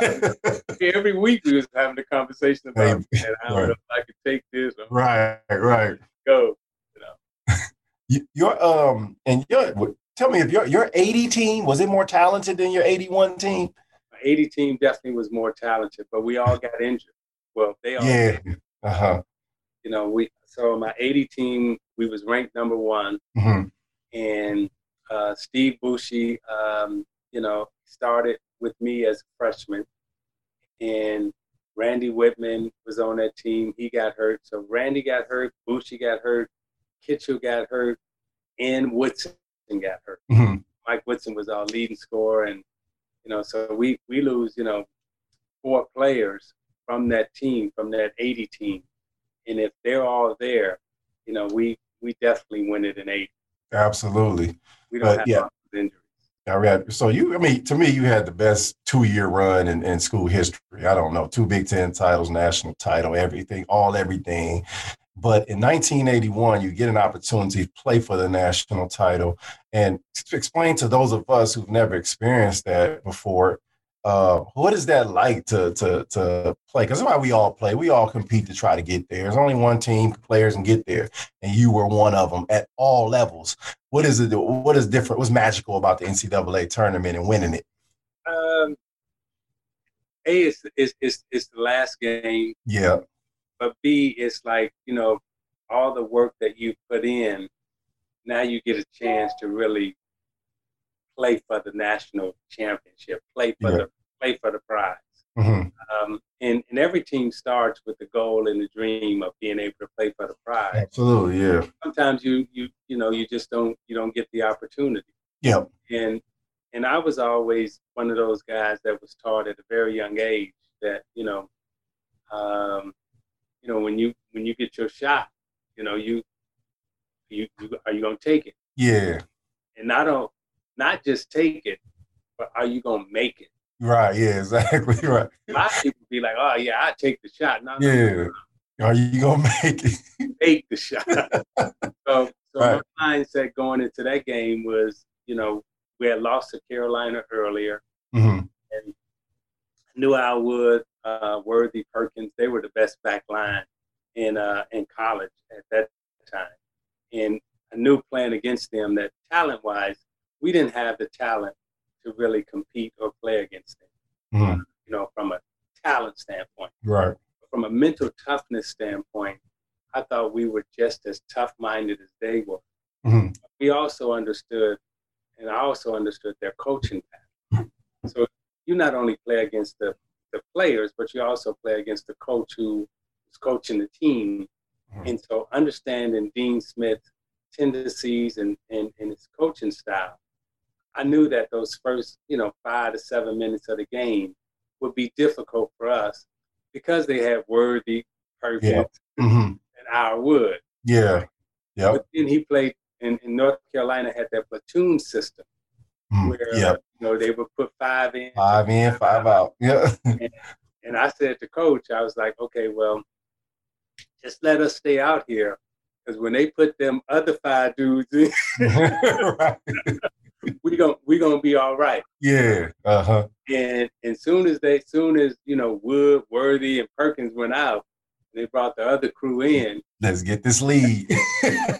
Every week we was having a conversation about, hey, I don't right. know if I could take this. Or right, right. Go. You know. your um and your tell me if your your 80 team was it more talented than your 81 team? My 80 team definitely was more talented, but we all got injured. Well, they all yeah. Uh huh. You know, we so my 80 team we was ranked number one, mm-hmm. and uh, Steve Bouchie, um, you know, started with me as a freshman, and Randy Wittman was on that team. He got hurt, so Randy got hurt, Bushi got hurt, Kitchel got hurt, and Woodson got hurt. Mm-hmm. Mike Woodson was our leading scorer, and you know, so we we lose, you know, four players from that team, from that 80 team, and if they're all there, you know, we we definitely win it in 80. Absolutely. We don't but, have yeah. injuries. All right. So you, I mean, to me, you had the best two-year run in, in school history. I don't know, two Big Ten titles, national title, everything, all everything. But in 1981, you get an opportunity to play for the national title. And to explain to those of us who've never experienced that before, uh, what is that like to to to play? Because that's why we all play. We all compete to try to get there. There's only one team players and get there, and you were one of them at all levels. What is it? What is different? What's magical about the NCAA tournament and winning it? Um, a is is is is the last game. Yeah. But B it's like you know all the work that you put in. Now you get a chance to really play for the national championship, play for yeah. the play for the prize. Mm-hmm. Um, and, and every team starts with the goal and the dream of being able to play for the prize. Absolutely, yeah. Sometimes you you you know you just don't you don't get the opportunity. Yeah. And and I was always one of those guys that was taught at a very young age that you know, um, you know when you when you get your shot, you know you you, you are you gonna take it? Yeah. And I don't not just take it, but are you gonna make it? Right. Yeah. Exactly. Right. A lot of people be like, "Oh yeah, I take the shot." No, yeah. No, no. Are you gonna make it? Make the shot. so, so right. my mindset going into that game was, you know, we had lost to Carolina earlier, mm-hmm. and knew I would. Uh, Worthy Perkins, they were the best back line in uh, in college at that time, and I knew playing against them that talent wise, we didn't have the talent to really compete or play against them. Mm-hmm. You know, from a talent standpoint. Right. From a mental toughness standpoint, I thought we were just as tough minded as they were. Mm-hmm. We also understood, and I also understood their coaching path. So you not only play against the, the players, but you also play against the coach who is coaching the team. Mm-hmm. And so understanding Dean Smith's tendencies and, and, and his coaching style I knew that those first, you know, five to seven minutes of the game would be difficult for us because they had Worthy, Perkins, yeah. mm-hmm. and Al Wood. Yeah. Yeah. But then he played in, in, North Carolina had that platoon system mm, where yep. you know they would put five in, five in, five out. Yeah. and, and I said to coach, I was like, okay, well, just let us stay out here because when they put them other five dudes in, right we gonna we gonna be all right. Yeah. Uh huh. And as soon as they, soon as you know Wood, Worthy, and Perkins went out, they brought the other crew in. Let's get this lead.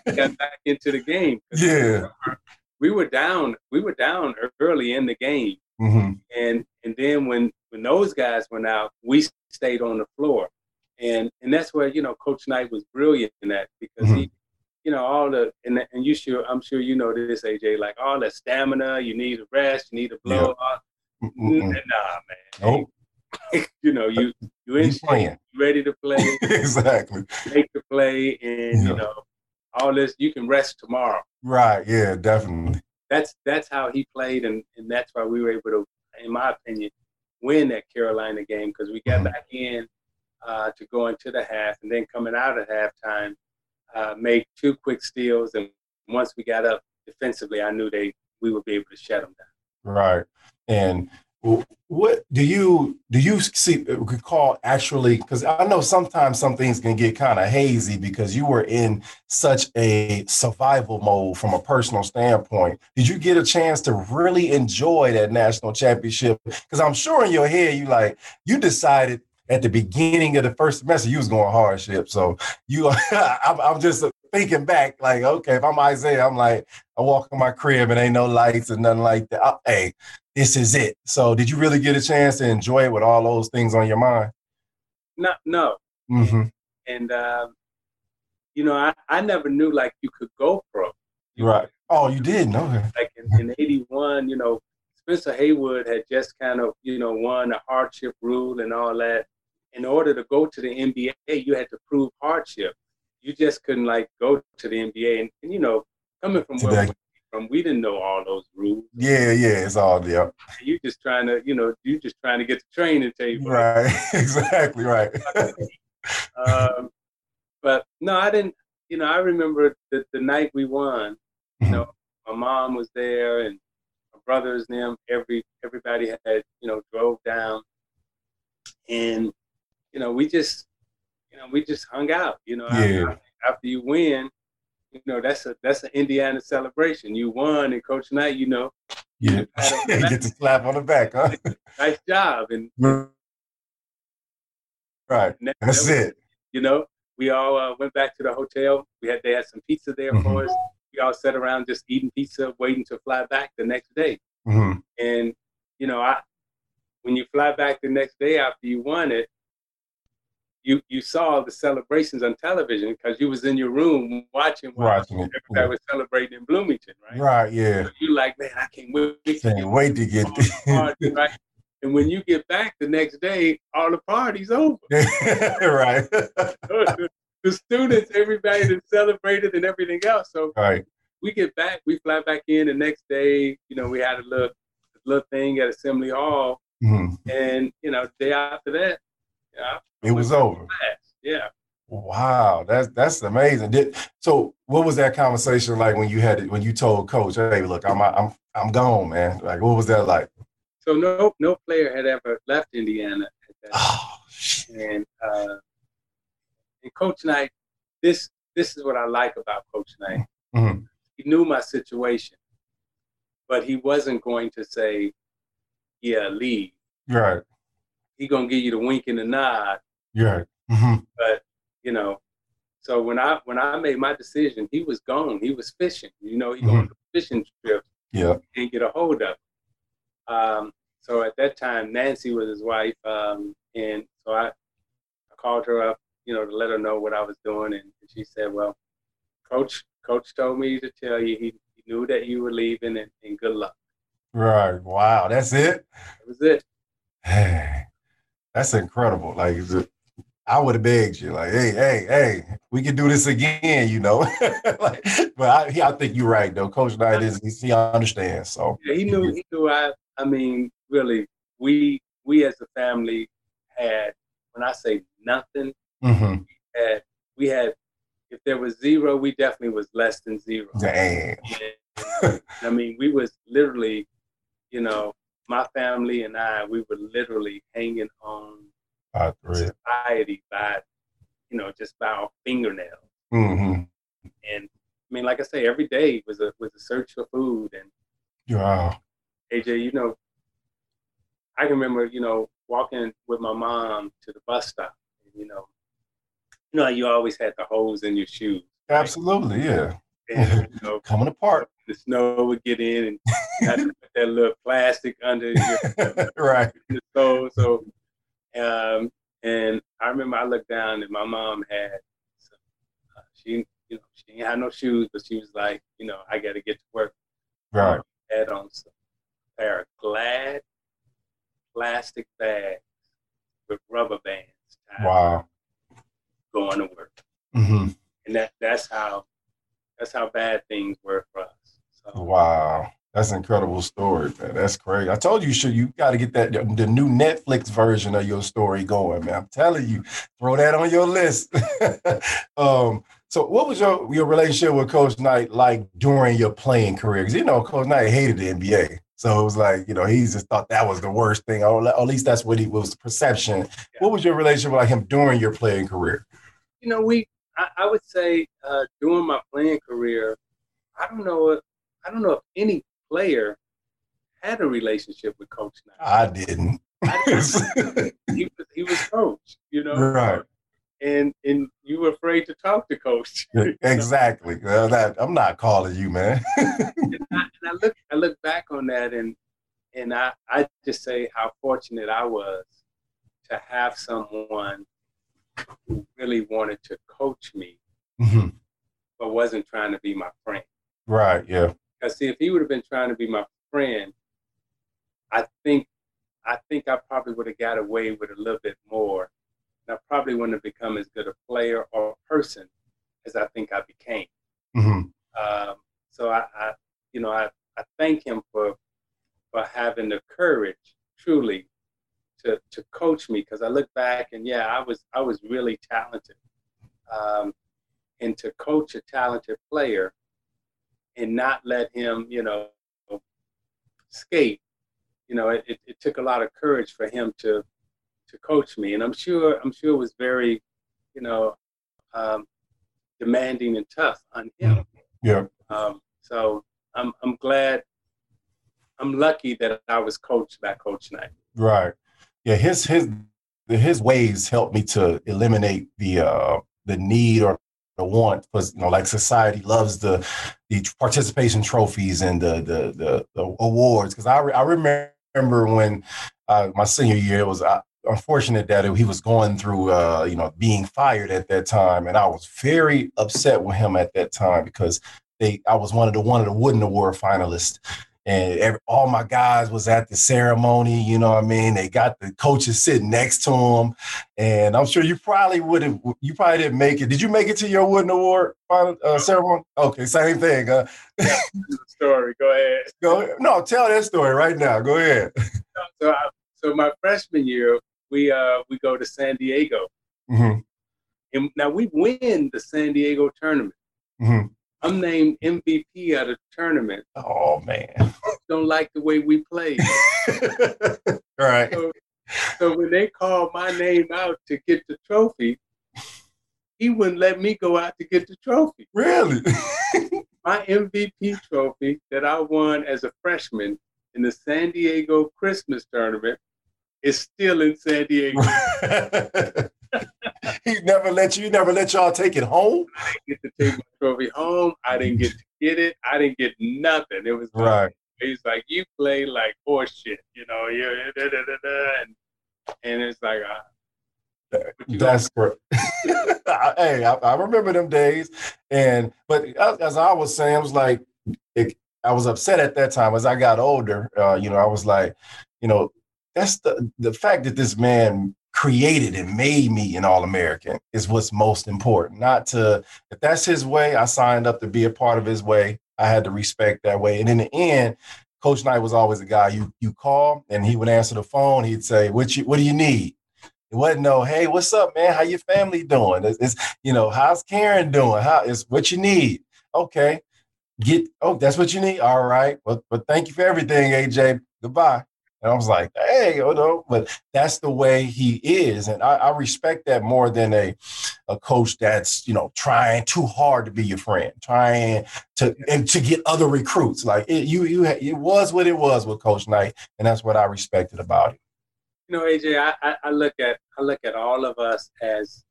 got back into the game. Yeah. We were down. We were down early in the game, mm-hmm. and and then when when those guys went out, we stayed on the floor, and and that's where you know Coach Knight was brilliant in that because mm-hmm. he you know, all the and, and you sure I'm sure you know this, AJ, like all the stamina, you need a rest, you need a blow off. Nah, man. Nope. you know, you you in playing. ready to play. exactly. Make the play and yeah. you know, all this you can rest tomorrow. Right, yeah, definitely. That's that's how he played and, and that's why we were able to, in my opinion, win that Carolina game because we got mm-hmm. back in uh, to go into the half and then coming out at halftime uh, make two quick steals, and once we got up defensively, I knew they we would be able to shut them down. Right, and what do you do you see uh, recall actually because i know sometimes some things can get kind of hazy because you were in such a survival mode from a personal standpoint did you get a chance to really enjoy that national championship because i'm sure in your head you like you decided at the beginning of the first semester, you was going hardship. So you, I'm, I'm, just thinking back, like, okay, if I'm Isiah, I'm like, I walk in my crib and ain't no lights and nothing like that. I, hey, this is it. So did you really get a chance to enjoy it with all those things on your mind? No, no. Mm-hmm. And, um, you know, I, I never knew like you could go pro. Right. Oh, you did? know Like in, in 81, you know, Spencer Haywood had just kind of, you know, won the hardship rule and all that in order to go to the NBA, you had to prove hardship. You just couldn't like go to the NBA. And, and you know, coming from where we from, we didn't know all those rules. Yeah, yeah, it's all yeah. You just trying to, you know, you just trying to get the training table. Right, exactly right. um, but no, I didn't. You know, I remember the, the night we won. You mm-hmm. know, my mom was there and my brothers and them, every everybody had, you know, drove down. And, you know, we just you know, we just hung out, you know, yeah. after, after you win, you know, that's a that's an Indiana celebration. You won and Coach Knight, you know. Yeah. You get the slap on the back, huh? nice job. And right. That's it. You know, we all uh, went back to the hotel. We had they had some pizza there mm-hmm. for us. We all sat around just eating pizza, waiting to fly back the next day. Mm-hmm. And you know, I when you fly back the next day after you won it, you you saw the celebrations on television because you was in your room watching, watching. Everybody yeah. was celebrating in Bloomington, right? Right. Yeah. So you like, man, I can't wait. Can't wait to get party, right? And when you get back the next day, all the party's over. right. the, the, students, everybody that celebrated and everything else. So right. we get back, we fly back in the next day. You know, we had a little little thing at Assembly Hall, mm-hmm. and you know, day after that, yeah, it was over. Yeah. Wow, that's that's amazing. Did, so, what was that conversation like when you had it when you told coach, "Hey, look, I'm I'm I'm gone, man." Like, what was that like? So no no player had ever left Indiana. Oh, and uh, and Coach Knight, this this is what I like about Coach Knight. Mm-hmm. He knew my situation, but he wasn't going to say, "Yeah, leave." Right he gonna give you the wink and the nod. Yeah. Mm-hmm. But you know, so when I when I made my decision, he was gone. He was fishing. You know, he mm-hmm. on a fishing trip. Yeah. Can't get a hold of. Him. Um, so at that time, Nancy was his wife, um, and so I, I called her up, you know, to let her know what I was doing, and she said, "Well, coach, coach told me to tell you he, he knew that you were leaving, and, and good luck." Right. Wow. That's it. That was it. That's incredible. Like I would have begged you, like, hey, hey, hey, we can do this again, you know. like, but I, I think you're right, though. Coach Knight is he understands. So yeah, he knew. He knew. I. I mean, really, we we as a family had. When I say nothing, mm-hmm. we had we had. If there was zero, we definitely was less than zero. Damn. I mean, we was literally, you know, my family and I, we were literally hanging on society by, you know, just by our fingernails. Mm-hmm. And I mean, like I say, every day was a was a search for food. And wow, AJ, you know, I can remember, you know, walking with my mom to the bus stop. And, you know, you know, you always had the holes in your shoes. Absolutely, yeah. And, you know, Coming apart the snow would get in and you had to put that little plastic under your right the stove. So um, and I remember I looked down and my mom had some, uh, she you know she didn't have no shoes, but she was like, you know, I got to get to work. Right. Had on some pair of glad plastic bags with rubber bands. Wow. Going to work. Mm-hmm. And that that's how that's how bad things were for us. So. Wow. That's an incredible story, man. That's crazy. I told you, should you got to get that the new Netflix version of your story going, man. I'm telling you, throw that on your list. um, so, what was your your relationship with Coach Knight like during your playing career? Because you know, Coach Knight hated the NBA, so it was like you know he just thought that was the worst thing, or at least that's what he was perception. Yeah. What was your relationship like him during your playing career? You know, we I, I would say uh, during my playing career, I don't know I don't know if any player had a relationship with Coach Knight. I didn't. I didn't. he was he was coach, you know. Right. And and you were afraid to talk to coach. exactly. Well, that, I'm not calling you, man. and, I, and I look I look back on that and and I, I just say how fortunate I was to have someone who really wanted to coach me, mm-hmm. but wasn't trying to be my friend. Right. Yeah. Because see, if he would have been trying to be my friend, I think I think I probably would have got away with a little bit more. And I probably wouldn't have become as good a player or person as I think I became. Mm-hmm. Um, so I, I, you know, I, I thank him for for having the courage, truly, to to coach me. Because I look back and yeah, I was I was really talented, um, and to coach a talented player and not let him, you know, skate. You know, it, it took a lot of courage for him to to coach me, and I'm sure I'm sure it was very, you know, um, demanding and tough on him. Yeah. Um, so I'm I'm glad. I'm lucky that I was coached by Coach Knight. Right. Yeah. His his his ways helped me to eliminate the uh the need or the want because you know like society loves the the participation trophies and the the the, the awards. Because I, re- I remember when uh, my senior year it was uh, unfortunate that he was going through uh, you know being fired at that time and I was very upset with him at that time because they I was one of the one of the Wooden Award finalists and every, all my guys was at the ceremony. You know what I mean? They got the coaches sitting next to them, and I'm sure you probably would have. You probably didn't make it. Did you make it to your Wooden Award uh, ceremony? Okay, same thing. Uh, story. Go ahead. Go. No, tell that story right now. Go ahead. So, I, so my freshman year, we uh we go to San Diego, mm-hmm. and now we win the San Diego tournament. Mm-hmm. I'm named MVP at a tournament. Oh man, don't like the way we play. All right. So, so when they called my name out to get the trophy, he wouldn't let me go out to get the trophy. Really? my MVP trophy that I won as a freshman in the San Diego Christmas tournament is still in San Diego. he never let you, He never let y'all take it home. I didn't get to take my trophy home. I didn't get to get it. I didn't get nothing. It was right. He's like, you play like horseshit, you know. You da, da, da, and and it's like, uh, that's great. hey, I, I, remember them days, and but as I was saying, I was like, it, I was upset at that time. As I got older, uh, you know, I was like, you know, that's the the fact that this man created and made me an All American is what's most important. Not to, if that's his way, I signed up to be a part of his way. I had to respect that way. And in the end, Coach Knight was always a guy you you call and he would answer the phone. He'd say, "What you What do you need?" It wasn't no, "Hey, what's up, man? How your family doing?" It's, it's you know, how's Karen doing? How is what you need? Okay, get. Oh, that's what you need. All right. But but thank you for everything, AJ. Goodbye. And I was like, hey, you know, but that's the way he is. And I, I, respect that more than a, a coach that's, you know, trying too hard to be your friend, trying to and to get other recruits. Like it, you, you, it was what it was with Coach Knight. And that's what I respected about it. You know, AJ, I, I look at, I look at all of us as,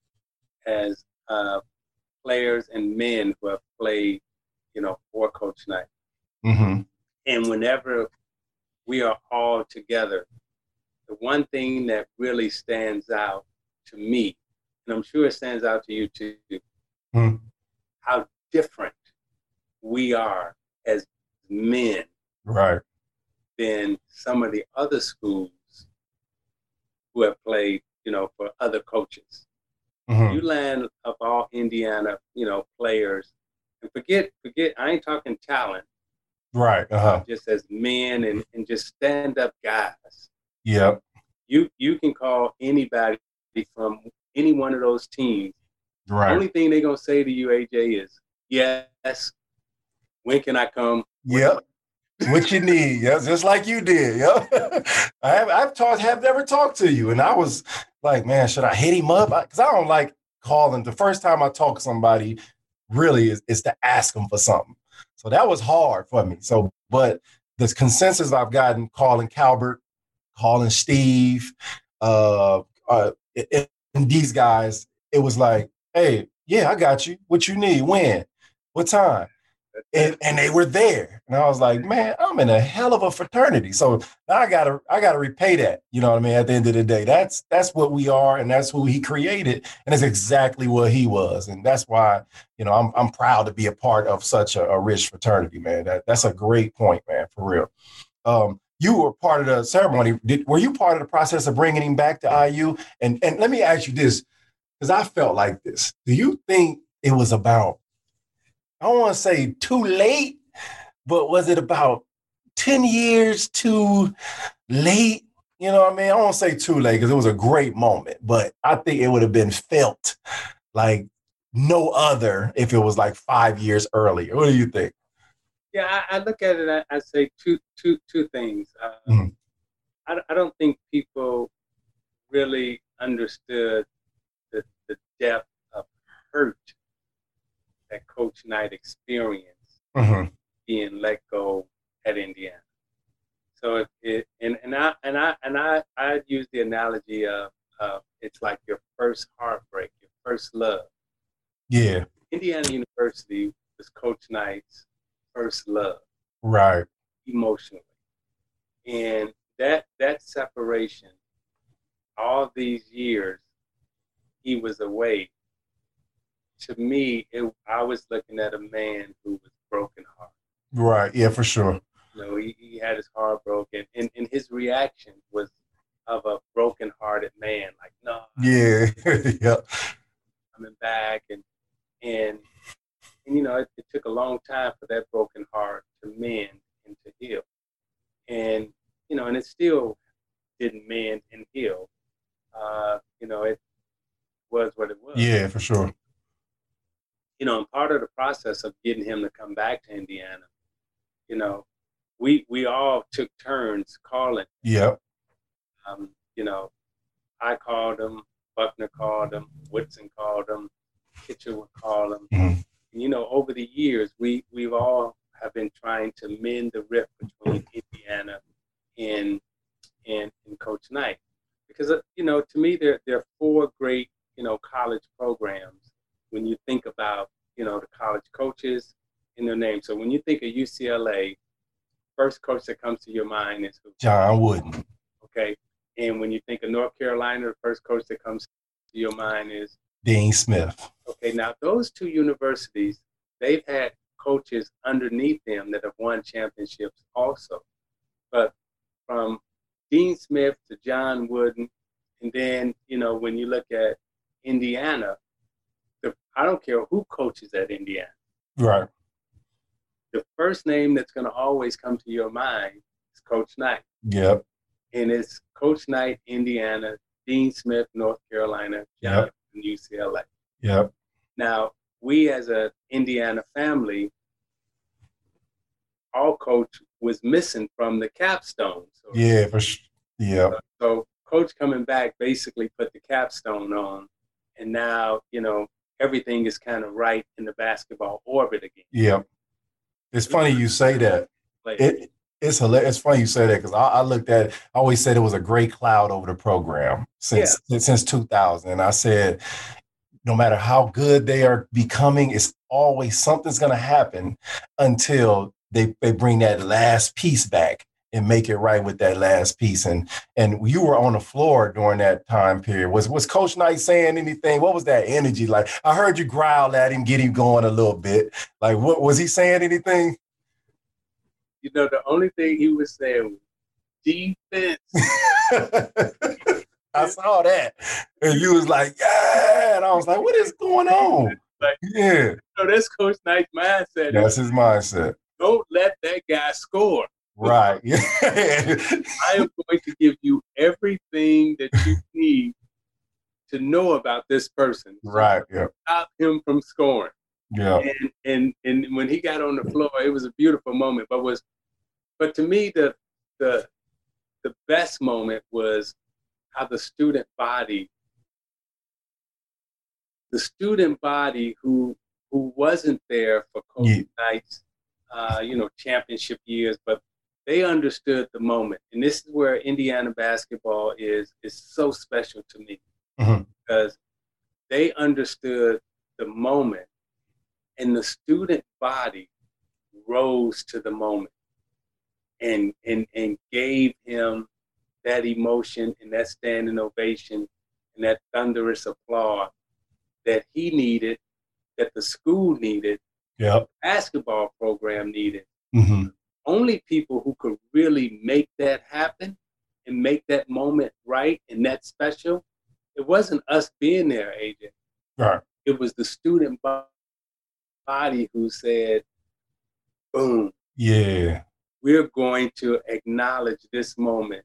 as uh, players and men who have played, you know, for Coach Knight. Mm-hmm. And whenever we are all together. The one thing that really stands out to me, and I'm sure it stands out to you too, hmm. how different we are as men. Right. Than some of the other schools who have played, you know, for other coaches. Mm-hmm. You land of all Indiana, you know, players, and forget, forget, I ain't talking talent. Right. Uh-huh. Just as men and, and just stand up guys. Yep. You you can call anybody from any one of those teams. Right. The only thing they're gonna say to you, AJ, is yes. When can I come? Yep. what you need, yeah, just like you did, yeah. I have I've talked have never talked to you, and I was like, man, should I hit him up? Because I, I don't like calling. The first time I talk to somebody, really, is, is to ask them for something. So that was hard for me. So, but the consensus I've gotten calling Calbert, calling Steve, uh, uh, and these guys, it was like, hey, yeah, I got you. What you need? When? What time? And, and they were there. And I was like, man, I'm in a hell of a fraternity. So I gotta I gotta repay that. You know what I mean? At the end of the day, that's that's what we are, and that's who he created, and it's exactly what he was. And that's why, you know, I'm I'm proud to be a part of such a, a rich fraternity, man. That that's a great point, man, for real. Um, you were part of the ceremony. Did, were you part of the process of bringing him back to IU? And and let me ask you this, because I felt like this. Do you think it was about I don't want to say too late, but was it about 10 years too late? You know what I mean? I don't say too late because it was a great moment, but I think it would have been felt like no other if it was like five years earlier. What do you think? Yeah, I, I look at it. I, I, say two, two, two things. Uh, mm-hmm. I, I don't think people really understood the, the depth of hurt that Coach Knight experienced mm-hmm. being let go at Indiana. So it, it, and and I and I and I I use the analogy of uh, it's like your first heartbreak, your first love. Yeah. Indiana University was Coach Knight's first love. Right. Emotionally. And that that separation, all these years, he was away. To me, was looking at a man who was broken heart. Right. Yeah, for sure. You know, he, he had his heart broken, and, and his reaction was of a broken-hearted man. Like, no. Yeah. yeah. Coming back, and and and you know, it, it, took a long time for that broken heart to mend and to heal, and you know, and it still didn't mend and heal. Uh, you know, it was what it was. Yeah, for sure. You know, and part of the process of getting him to come back to Indiana, you know, we we all took turns calling. Yep. Um, you know, I called him, Buckner called him, Woodson called him, Kitchel would call him. Mm-hmm. And, you know, over the years, we we've all have been trying to mend the rift between Indiana and and, and Coach Knight, because uh, you know, to me, there there are four great you know college programs when you think about you know the college coaches in their name. So when you think of UCLA, first coach that comes to your mind is who? John Wooden. Okay. And when you think of North Carolina, the first coach that comes to your mind is Dean Smith. Okay, now those two universities, they've had coaches underneath them that have won championships also. But from Dean Smith to John Wooden, and then, you know, when you look at Indiana, I don't care who coaches at Indiana. Right. The first name that's going to always come to your mind is Coach Knight. Yep and it's Coach Knight, Indiana, Dean Smith, North Carolina, John yep. UCLA. Yep. Now, we as an Indiana family, all coach was missing from the capstone. So, yeah, for sure. Yeah. So, coach coming back basically put the capstone on, and now you know everything is kind of right in the basketball orbit again. Yep. It's funny you say that. It, it's hilarious. It's funny you say that because I, I, looked at it. I always said it was a great cloud over the program since yeah. since 2000. And I said, no matter how good they are becoming, it's always something's going to happen until they, they bring that last piece back and make it right with that last piece. And and you were on the floor during that time period. Was was Coach Knight saying anything? What was that energy like? I heard you growl at him, get him going a little bit. Like what was he saying anything? you know, the only thing he was saying was defense. I saw that. And you was like, yeah. And I was like, what is going on? Like, yeah. So that's Coach Knight's mindset. That's his mindset. Don't let that guy score. Right. I am going to give you everything that you need to know about this person. So right. Yeah. Stop him from scoring. Yeah. And and and when he got on the floor, it was a beautiful moment. But was but to me the the the best moment was how the student body the student body who who wasn't there for Coach yeah. Knight's uh, you know championship years, but they understood the moment, and this is where Indiana basketball is is so special to me mm-hmm. because they understood the moment and the student body rose to the moment and and and gave him that emotion and that standing ovation and that thunderous applause that he needed, that the school needed, yeah, basketball program needed. Mm-hmm. Only people who could really make that happen and make that moment right and that special. It wasn't us being there, AJ. Right. It was the student body who said, boom. Yeah. We're going to acknowledge this moment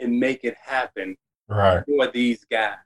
and make it happen right. for these guys.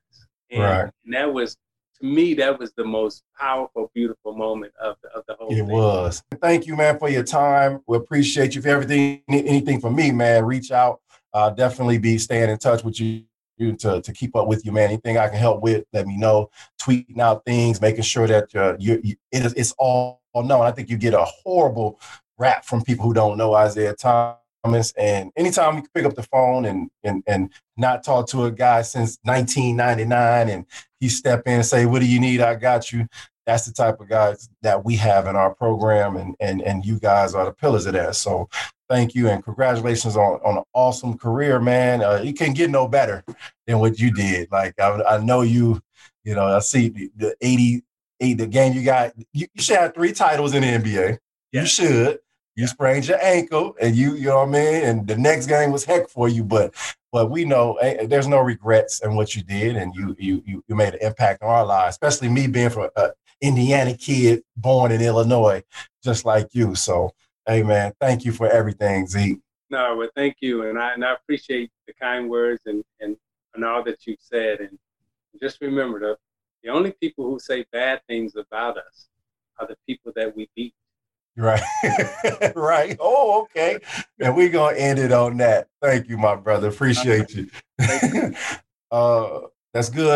And, right. and that was, to me, that was the most powerful, beautiful moment of the, of the whole. It thing. was. Thank you, man, for your time. We appreciate you. If everything, anything for me, man, reach out. I'll definitely be staying in touch with you you to, to keep up with you, man. Anything I can help with, let me know. Tweeting out things, making sure that uh, you, you it is, it's all known. I think you get a horrible rap from people who don't know Isiah Thomas. And anytime you can pick up the phone and and and not talk to a guy since 1999, and he step in and say, "What do you need? I got you." That's the type of guys that we have in our program, and and and you guys are the pillars of that. So thank you and congratulations on, on an awesome career, man. Uh, you can get no better than what you did. Like I, I know you, you know, I see the, the 80, 80, the game you got. You, you, should have three titles in the NBA. Yeah. You should. You sprained your ankle, and you, you know what I mean. And the next game was heck for you, but but we know eh, there's no regrets in what you did, and you you you made an impact on our lives, especially me being from an Indiana kid born in Illinois, just like you. So Hey man, thank you for everything, Zeke. No, well, thank you, and I and I appreciate the kind words and and, and all that you've said. And just remember, the the only people who say bad things about us are the people that we beat. Right, right. Oh, okay. And we're gonna end it on that. Thank you, my brother. Appreciate you. you. uh, that's good.